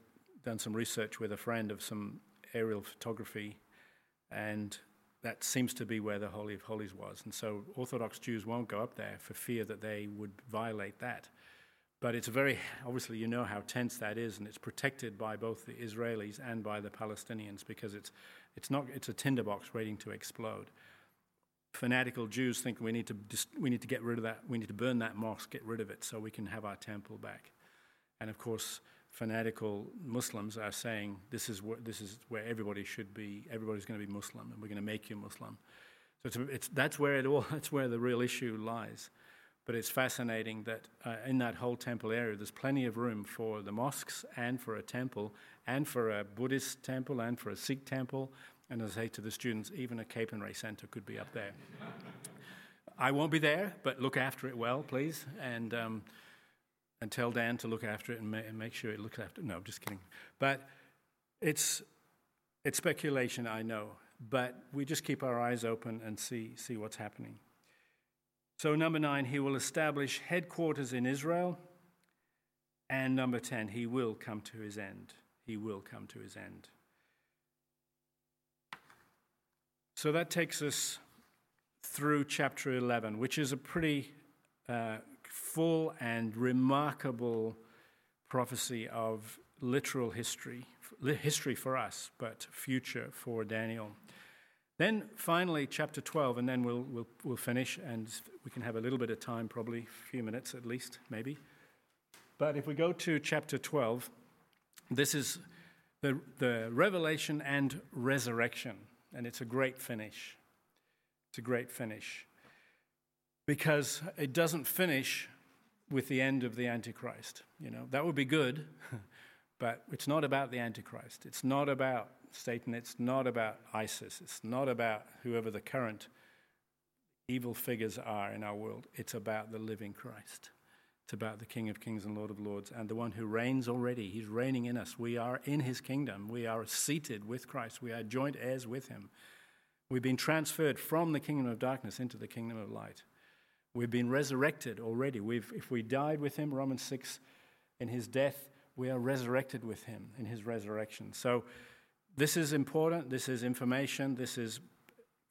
done some research with a friend of some aerial photography, and that seems to be where the Holy of Holies was. And so Orthodox Jews won't go up there for fear that they would violate that. But it's very, obviously, you know how tense that is, and it's protected by both the Israelis and by the Palestinians because it's, it's, not, it's a tinderbox waiting to explode. Fanatical Jews think we need, to we need to get rid of that, we need to burn that mosque, get rid of it, so we can have our temple back. And of course, fanatical Muslims are saying this is where, this is where everybody should be, everybody's going to be Muslim, and we're going to make you Muslim. So it's, it's, that's, where it all, that's where the real issue lies. But it's fascinating that uh, in that whole temple area, there's plenty of room for the mosques and for a temple, and for a Buddhist temple, and for a Sikh temple. And as I say to the students, even a Capernwray Centre could be up there. I won't be there, but look after it well, please. And, um, and tell Dan to look after it and, ma- and make sure it looks after. No, I'm just kidding. But it's, it's speculation, I know. But we just keep our eyes open and see, see what's happening. So, number nine, he will establish headquarters in Israel. And number 10, he will come to his end. He will come to his end. So that takes us through chapter 11, which is a pretty uh, full and remarkable prophecy of literal history, history for us, but future for Daniel. Then finally, chapter 12, and then we'll, we'll, we'll finish, and we can have a little bit of time, probably a few minutes at least, maybe. But if we go to chapter 12, this is the, the revelation and resurrection, and it's a great finish. It's a great finish because it doesn't finish with the end of the Antichrist. You know, that would be good, but it's not about the Antichrist. It's not about Satan, it's not about ISIS, it's not about whoever the current evil figures are in our world. It's about the living Christ. It's about the King of Kings and Lord of Lords and the one who reigns already. He's reigning in us. We are in his kingdom. We are seated with Christ. We are joint heirs with him. We've been transferred from the kingdom of darkness into the kingdom of light. We've been resurrected already. We've, if we died with him, Romans 6, in his death, we are resurrected with him in his resurrection. So this is important, this is information, this is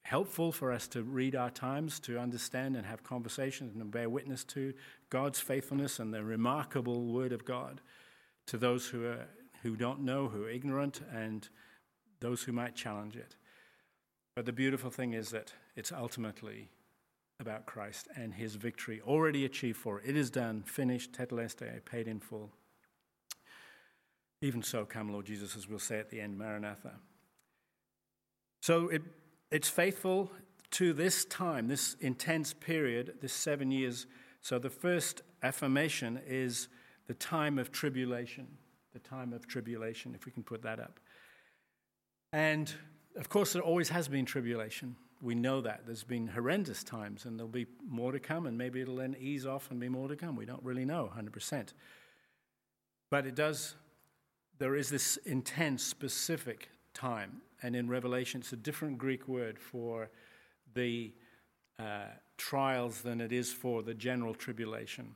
helpful for us to read our times, to understand and have conversations and bear witness to God's faithfulness and the remarkable Word of God to those who, are, who don't know, who are ignorant, and those who might challenge it. But the beautiful thing is that it's ultimately about Christ and his victory already achieved for it. It is done, finished, tetelestai, paid in full. Even so, come, Lord Jesus, as we'll say at the end, Maranatha. So it, it's faithful to this time, this intense period, this seven years. So the first affirmation is the time of tribulation, the time of tribulation, if we can put that up. And of course, there always has been tribulation. We know that. There's been horrendous times, and there'll be more to come, and maybe it'll then ease off and be more to come. We don't really know 100%. But it does there is this intense, specific time. And in Revelation, it's a different Greek word for the uh, trials than it is for the general tribulation.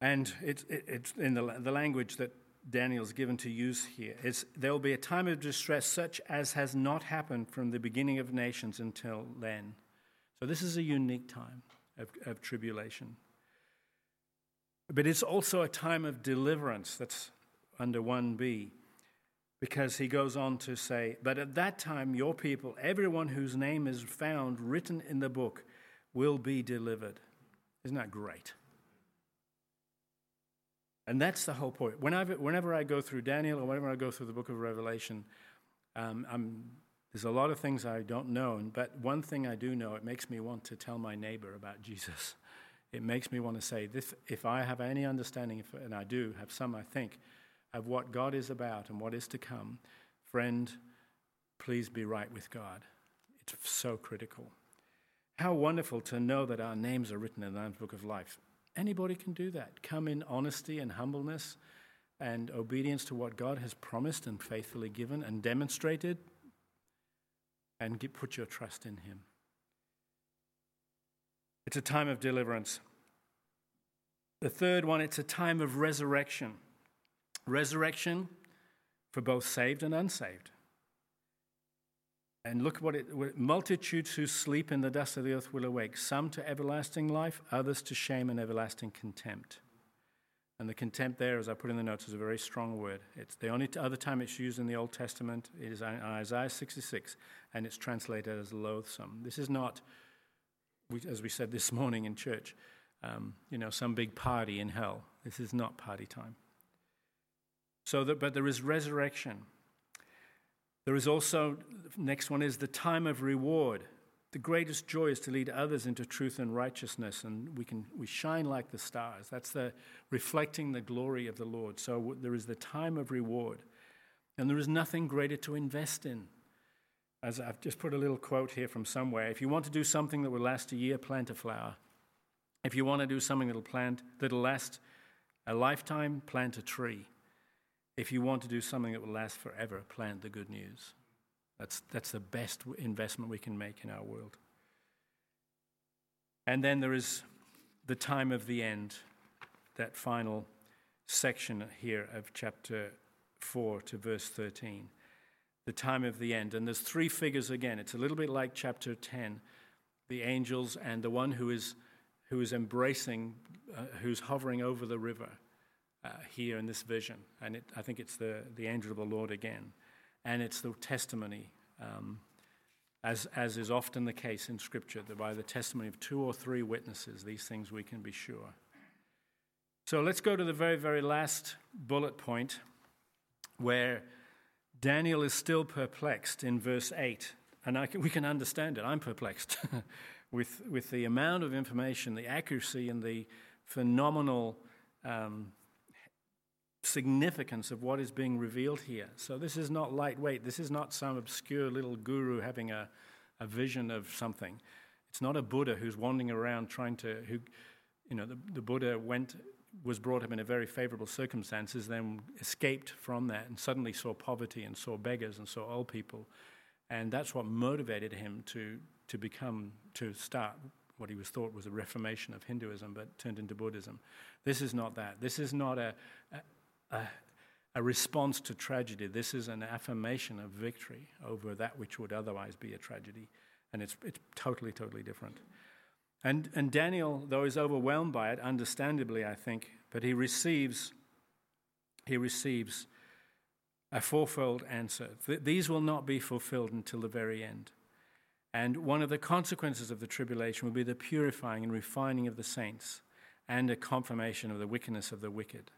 And it's it, in the, the language that Daniel's given to use here. It's, there will be a time of distress such as has not happened from the beginning of nations until then. So this is a unique time of, of tribulation. But it's also a time of deliverance. That's under 1b, because he goes on to say, But at that time, your people, everyone whose name is found written in the book, will be delivered. Isn't that great? And that's the whole point. Whenever, whenever I go through Daniel or whenever I go through the book of Revelation, um, there's a lot of things I don't know, but one thing I do know, it makes me want to tell my neighbor about Jesus. It makes me want to say, this, if I have any understanding, if, and I do have some, I think, of what God is about and what is to come, friend, please be right with God. It's so critical. How wonderful to know that our names are written in the Lamb's Book of Life. Anybody can do that. Come in honesty and humbleness and obedience to what God has promised and faithfully given and demonstrated, and get, put your trust in Him. It's a time of deliverance. The third one, it's a time of resurrection resurrection for both saved and unsaved. And look what it multitudes who sleep in the dust of the earth will awake, some to everlasting life, others to shame and everlasting contempt. And the contempt there, as I put in the notes, is a very strong word. It's the only other time it's used in the Old Testament is in Isaiah 66, and it's translated as loathsome. This is not, as we said this morning in church, um, you know, some big party in hell. This is not party time. So that, but there is resurrection. There is also, next one is the time of reward. The greatest joy is to lead others into truth and righteousness, and we can we shine like the stars. That's the reflecting the glory of the Lord. So there is the time of reward, and there is nothing greater to invest in. As I've just put a little quote here from somewhere, if you want to do something that will last a year, plant a flower. If you want to do something that'll plant that'll last a lifetime, plant a tree. If you want to do something that will last forever, plant the good news. That's, that's the best investment we can make in our world. And then there is the time of the end, that final section here of chapter 4 to verse 13. The time of the end. And there's three figures again. It's a little bit like chapter 10 the angels and the one who is, who is embracing, uh, who's hovering over the river uh, here in this vision. And it, I think it's the, the angel of the Lord again. And it's the testimony, um, as, as is often the case in Scripture, that by the testimony of two or three witnesses, these things we can be sure. So let's go to the very, very last bullet point where Daniel is still perplexed in verse 8. And can, we can understand it. I'm perplexed with, with the amount of information, the accuracy, and the phenomenal um, significance of what is being revealed here. So this is not lightweight. This is not some obscure little guru having a, a vision of something. It's not a Buddha who's wandering around trying to, who, you know, the, the Buddha went, was brought up in a very favorable circumstances, then escaped from that and suddenly saw poverty and saw beggars and saw old people. And that's what motivated him to, to become, to start what he was thought was a reformation of Hinduism, but turned into Buddhism. This is not that. This is not a, a, a response to tragedy. This is an affirmation of victory over that which would otherwise be a tragedy. And it's, it's totally, totally different. And, and Daniel, though is overwhelmed by it, understandably, I think, but he receives, he receives a fourfold answer. These will not be fulfilled until the very end. And one of the consequences of the tribulation will be the purifying and refining of the saints and a confirmation of the wickedness of the wicked.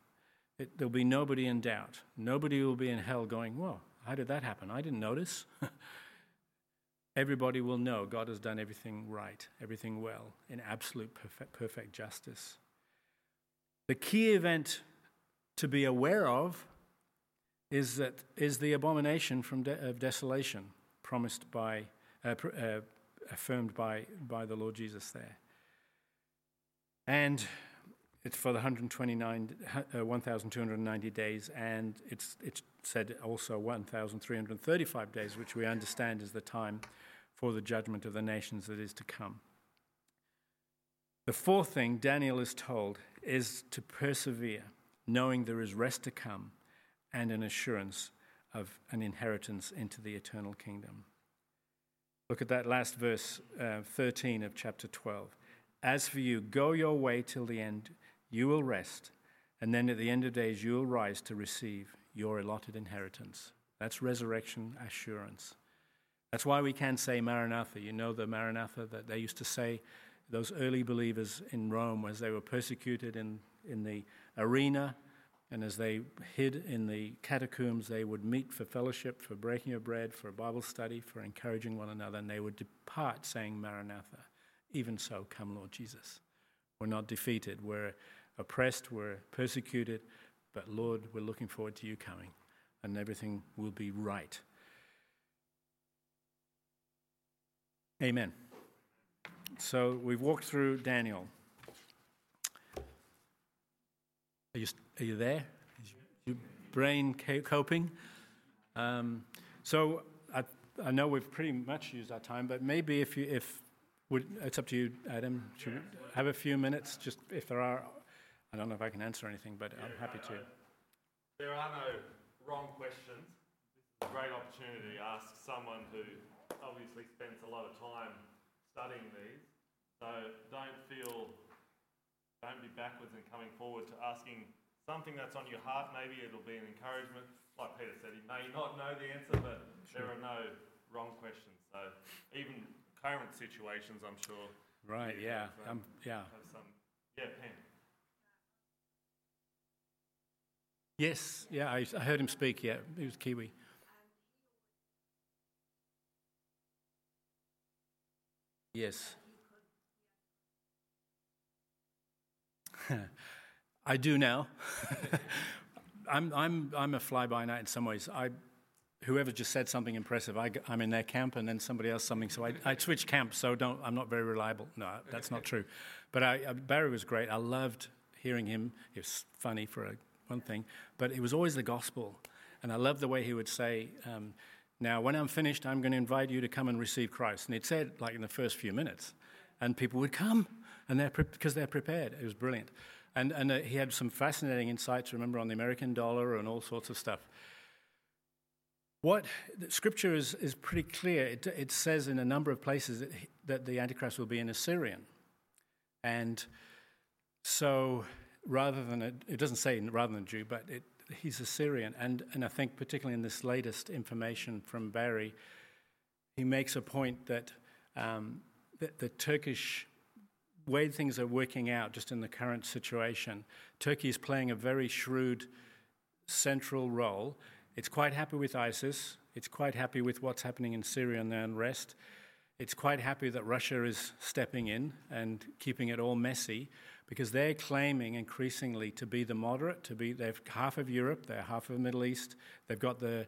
It, there'll be nobody in doubt. Nobody will be in hell going, Whoa, how did that happen? I didn't notice. Everybody will know God has done everything right, everything well, in absolute perfect, perfect justice. The key event to be aware of is that is the abomination from de- of desolation promised by uh, uh, affirmed by by the Lord Jesus there. And it's for the 129, uh, 1,290 days, and it's, it's said also 1,335 days, which we understand is the time for the judgment of the nations that is to come. The fourth thing Daniel is told is to persevere, knowing there is rest to come and an assurance of an inheritance into the eternal kingdom. Look at that last verse, uh, 13 of chapter 12. As for you, go your way till the end, you will rest, and then at the end of days you will rise to receive your allotted inheritance. That's resurrection assurance. That's why we can say Maranatha. You know the Maranatha that they used to say, those early believers in Rome, as they were persecuted in, in the arena and as they hid in the catacombs, they would meet for fellowship, for breaking of bread, for a Bible study, for encouraging one another, and they would depart saying, Maranatha. Even so, come, Lord Jesus. We're not defeated. We're oppressed. We're persecuted. But Lord, we're looking forward to you coming, and everything will be right. Amen. So we've walked through Daniel. Are you, are you there? Is your brain coping? Um, so I, I know we've pretty much used our time, but maybe if you, if would, it's up to you, Adam. Should we have a few minutes? Just if there are, I don't know if I can answer anything, but I'm happy to. There are no wrong questions. This is a great opportunity to ask someone who obviously spends a lot of time studying these. So don't feel, don't be backwards in coming forward to asking something that's on your heart. Maybe it'll be an encouragement. Like Peter said, he may not know the answer, but sure. there are no wrong questions. So even current situations, I'm sure. Right. Yeah. Have, um, yeah. Some, yeah. Pen. Yes. Yeah. I, I heard him speak. Yeah. He was Kiwi. Yes. I do now. I'm, I'm, I'm a fly by night in some ways. I, whoever just said something impressive, I, am in their camp, and then somebody else something. So I, I switch camps. So don't. I'm not very reliable. No, that's not true. But I, uh, Barry was great. I loved hearing him. He was funny for a, one thing, but it was always the gospel, and I loved the way he would say. Um, now, when I'm finished, I'm going to invite you to come and receive Christ. And it said, like in the first few minutes, and people would come, and they're pre- because they're prepared. It was brilliant. And, and uh, he had some fascinating insights, remember, on the American dollar and all sorts of stuff. What scripture is, is pretty clear. It, it says in a number of places that, that the Antichrist will be an Assyrian. And so rather than, a, it doesn't say rather than a Jew, but it, he's Syrian, And, and I think, particularly in this latest information from Barry, he makes a point that um, the, the Turkish way things are working out, just in the current situation, Turkey is playing a very shrewd central role. It's quite happy with ISIS. It's quite happy with what's happening in Syria and the unrest. It's quite happy that Russia is stepping in and keeping it all messy because they're claiming increasingly to be the moderate, to be they've half of Europe, they're half of the Middle East. They've got the,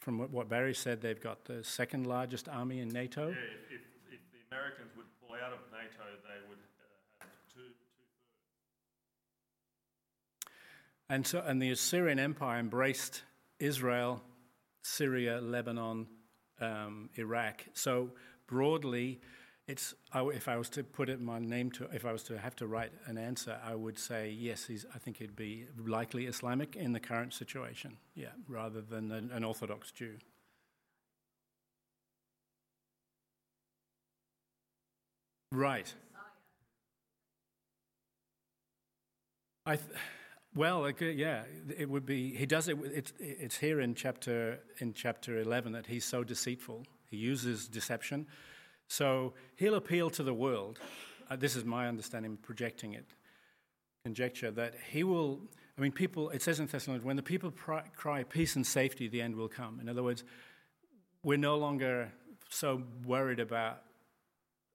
from what Barry said, they've got the second largest army in NATO. Yeah, if, if, if the Americans would pull out of NATO, they would uh, have two, two thirds. And so, and the Assyrian Empire embraced Israel, Syria, Lebanon, um, Iraq. So broadly, it's if I was to put it my name to if I was to have to write an answer, I would say yes. I think he'd be likely Islamic in the current situation, yeah, rather than an, an Orthodox Jew. Right. I. Th- well, yeah, it would be. He does it. It's, it's here in chapter in chapter eleven that he's so deceitful. He uses deception so he'll appeal to the world. Uh, this is my understanding, projecting it, conjecture, that he will. I mean, people, it says in Thessalonians, when the people pry, cry peace and safety, the end will come. In other words, we're no longer so worried about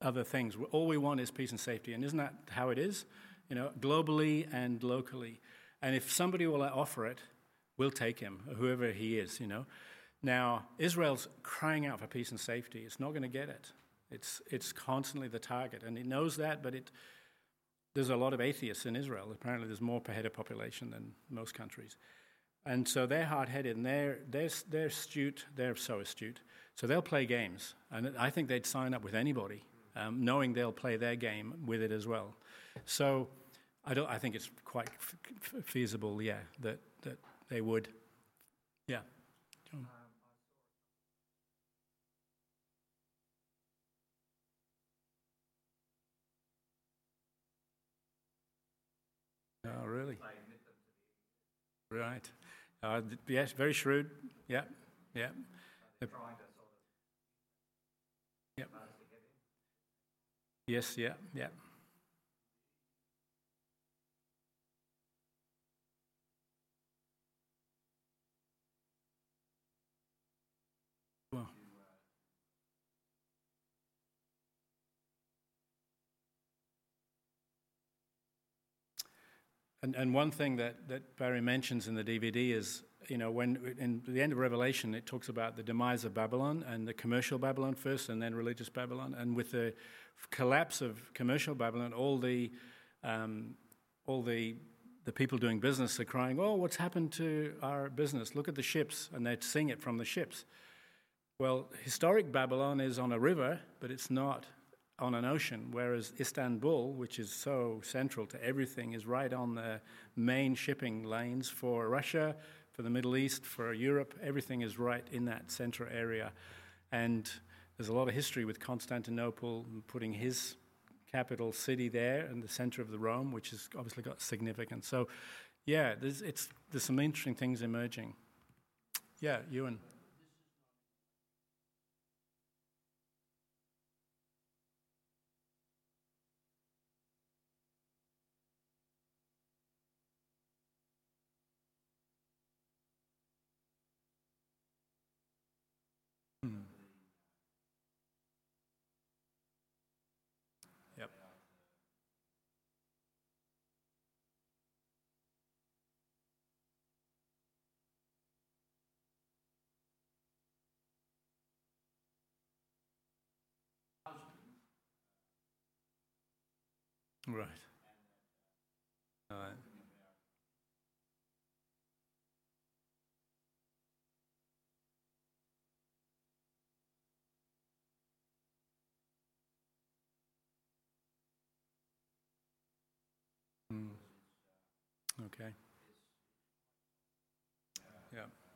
other things. All we want is peace and safety. And isn't that how it is? You know, globally and locally. And if somebody will offer it, we'll take him, whoever he is, you know. Now, Israel's crying out for peace and safety. It's not going to get it. It's, it's constantly the target, and it knows that, but it, there's a lot of atheists in Israel. Apparently, there's more per head of population than most countries. And so they're hard headed and they're, they're, they're astute. They're so astute. So they'll play games. And I think they'd sign up with anybody, um, knowing they'll play their game with it as well. So I, don't, I think it's quite f- feasible, yeah, that, that they would. Yeah. Oh, really? Right. Uh, yes, very shrewd. Yeah, yeah. Yep. Yes, yeah, yeah. And, and one thing that, that Barry mentions in the DVD is, you know, when in the end of Revelation, it talks about the demise of Babylon and the commercial Babylon first and then religious Babylon. And with the collapse of commercial Babylon, all the, um, all the, the people doing business are crying, oh, what's happened to our business? Look at the ships. And they're sing it from the ships. Well, historic Babylon is on a river, but it's not on an ocean, whereas Istanbul, which is so central to everything, is right on the main shipping lanes for Russia, for the Middle East, for Europe. Everything is right in that central area. And there's a lot of history with Constantinople putting his capital city there in the center of the Rome, which has obviously got significance. So, yeah, there's, there's some interesting things emerging. Yeah, Ewan. Right. All right. Mm. Okay. Yeah.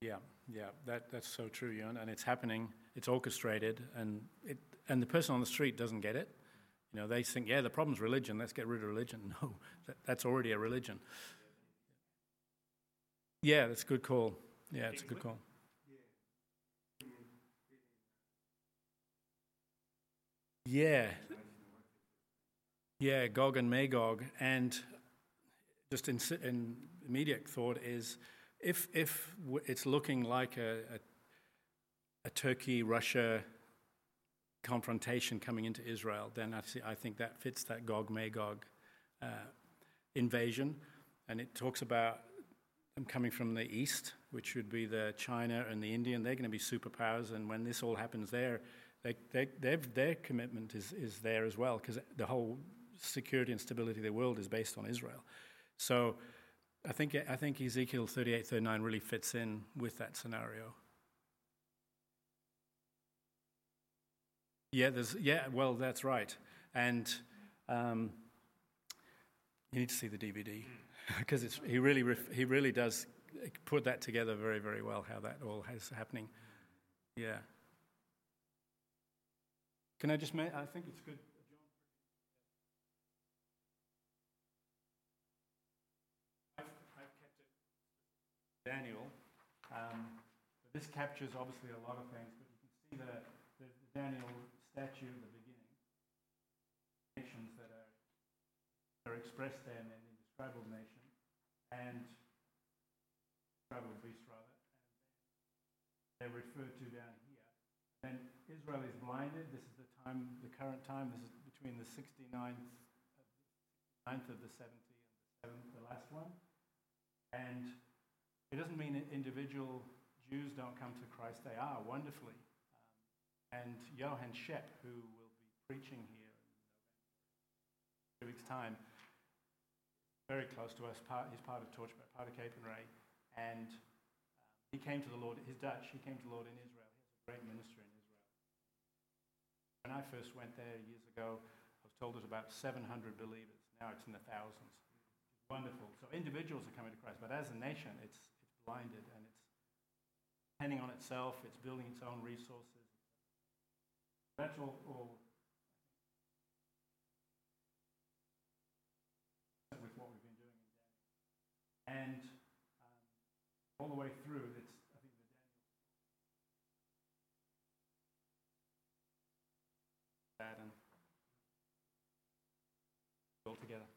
Yeah, yeah, that, that's so true, Ewan. And it's happening, it's orchestrated, and, it, and the person on the street doesn't get it. You know, they think, yeah, the problem's religion, let's get rid of religion. No, that, that's already a religion. Yeah, that's a good call. Yeah, it's a good call. Yeah. Yeah, Gog and Magog. And just in, in immediate thought is if, if it's looking like a, a, a Turkey Russia confrontation coming into Israel, then I, see, I think that fits that Gog Magog uh, invasion. And it talks about them coming from the east, which would be the China and the Indian. They're going to be superpowers. And when this all happens there, they, they, their commitment is, is there as well, because the whole security and stability of the world is based on Israel. So I think, I think Ezekiel 38, 39 really fits in with that scenario. Yeah, there's, yeah, well, that's right. And um, you need to see the DVD because he, really ref, he really does put that together very, very well, how that all is happening. Yeah. Can I just I think it's good. Daniel. Um, this captures obviously a lot of things, but you can see the, the, the Daniel statue at the beginning. Nations that are, are expressed there in the indescribable nation and indescribable beast rather, they're referred to down here. And Israel is blinded. This is the time, the current time. This is between the 69th, 9th of the 70 and the 7th, the last one. And it doesn't mean individual Jews don't come to Christ. They are wonderfully. Um, and Johann Schepp, who will be preaching here in two weeks' time, very close to us. Part, he's part of Torchbearer, part of Capernwray, and um, he came to the Lord. He's Dutch. He came to the Lord in Israel. He has a great ministry in Israel. When I first went there years ago, I was told there's about 700 believers. Now it's in the thousands. Wonderful. So individuals are coming to Christ, but as a nation, it's blinded and it's depending on itself, it's building its own resources. That's all, all with what we've been doing. And um, all the way through, it's, I think, the. That and all together.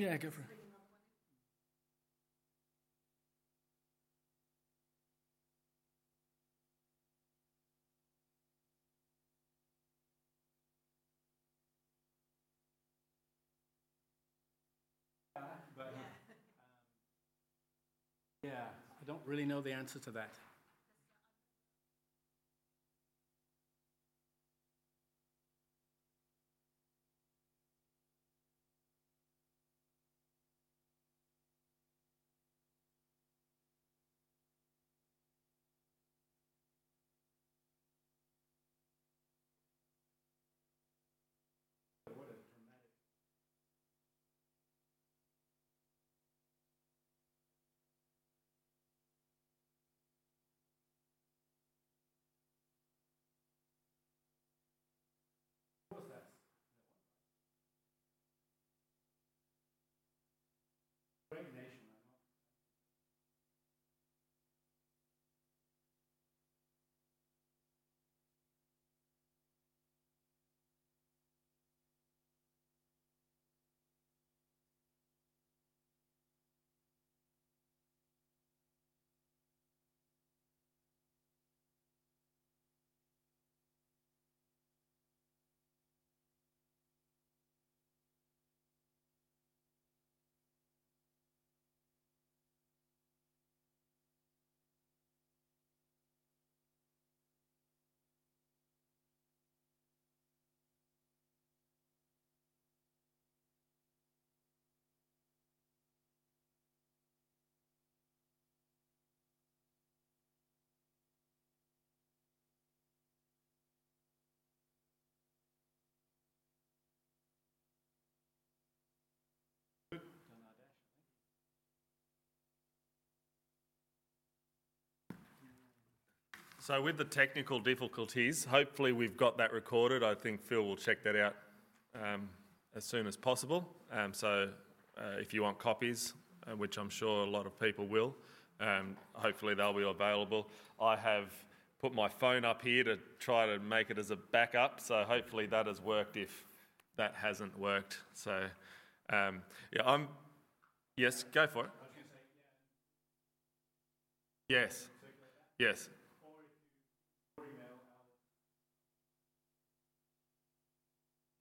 Yeah, go for it. Um, yeah, I don't really know the answer to that. Great So, with the technical difficulties, hopefully we've got that recorded. I think Phil will check that out um, as soon as possible. Um, so, uh, if you want copies, uh, which I'm sure a lot of people will, um, hopefully they'll be available. I have put my phone up here to try to make it as a backup, so hopefully that has worked if that hasn't worked. So, um, yeah, I'm. Yes, go for it. Yes. Yes.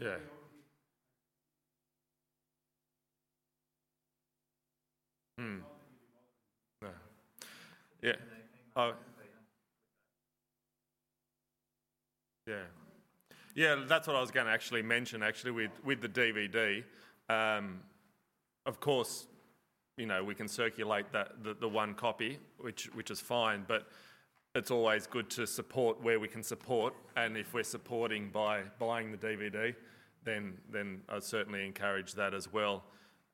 Yeah. Hmm. No. Yeah. Oh. Yeah. Yeah, that's what I was going to actually mention. Actually, with with the DVD, um, of course, you know we can circulate that the, the one copy, which which is fine, but it's always good to support where we can support, and if we're supporting by buying the DVD, then then I certainly encourage that as well.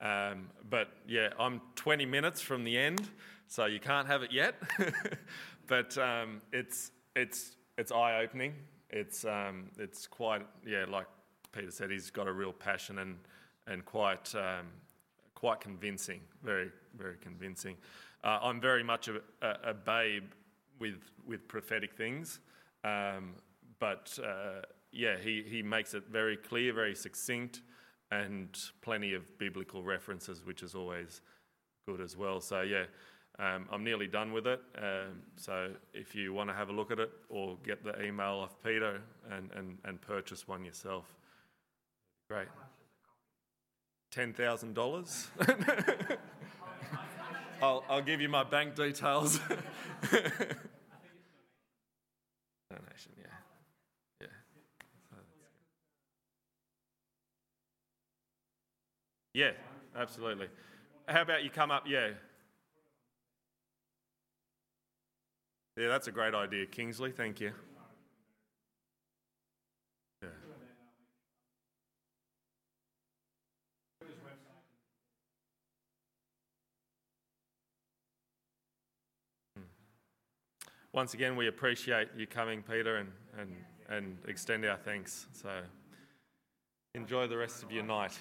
Um, but yeah, I'm 20 minutes from the end, so you can't have it yet. but um, it's it's it's eye opening. It's um, it's quite yeah, like Peter said, he's got a real passion and and quite um, quite convincing, very very convincing. Uh, I'm very much a, a, a, babe with with prophetic things, um, but uh, yeah, he he makes it very clear, very succinct and plenty of biblical references, which is always good as well. So, yeah, um, I'm nearly done with it. Um, so, if you want to have a look at it or get the email off Peter and, and, and purchase one yourself, great. $10,000. I'll, I'll give you my bank details. Donation, yeah. Yeah, absolutely. How about you come up? Yeah. Yeah, that's a great idea, Kingsley. Thank you. Once again, we appreciate you coming, Peter, and, and, and extend our thanks. So enjoy the rest of your night.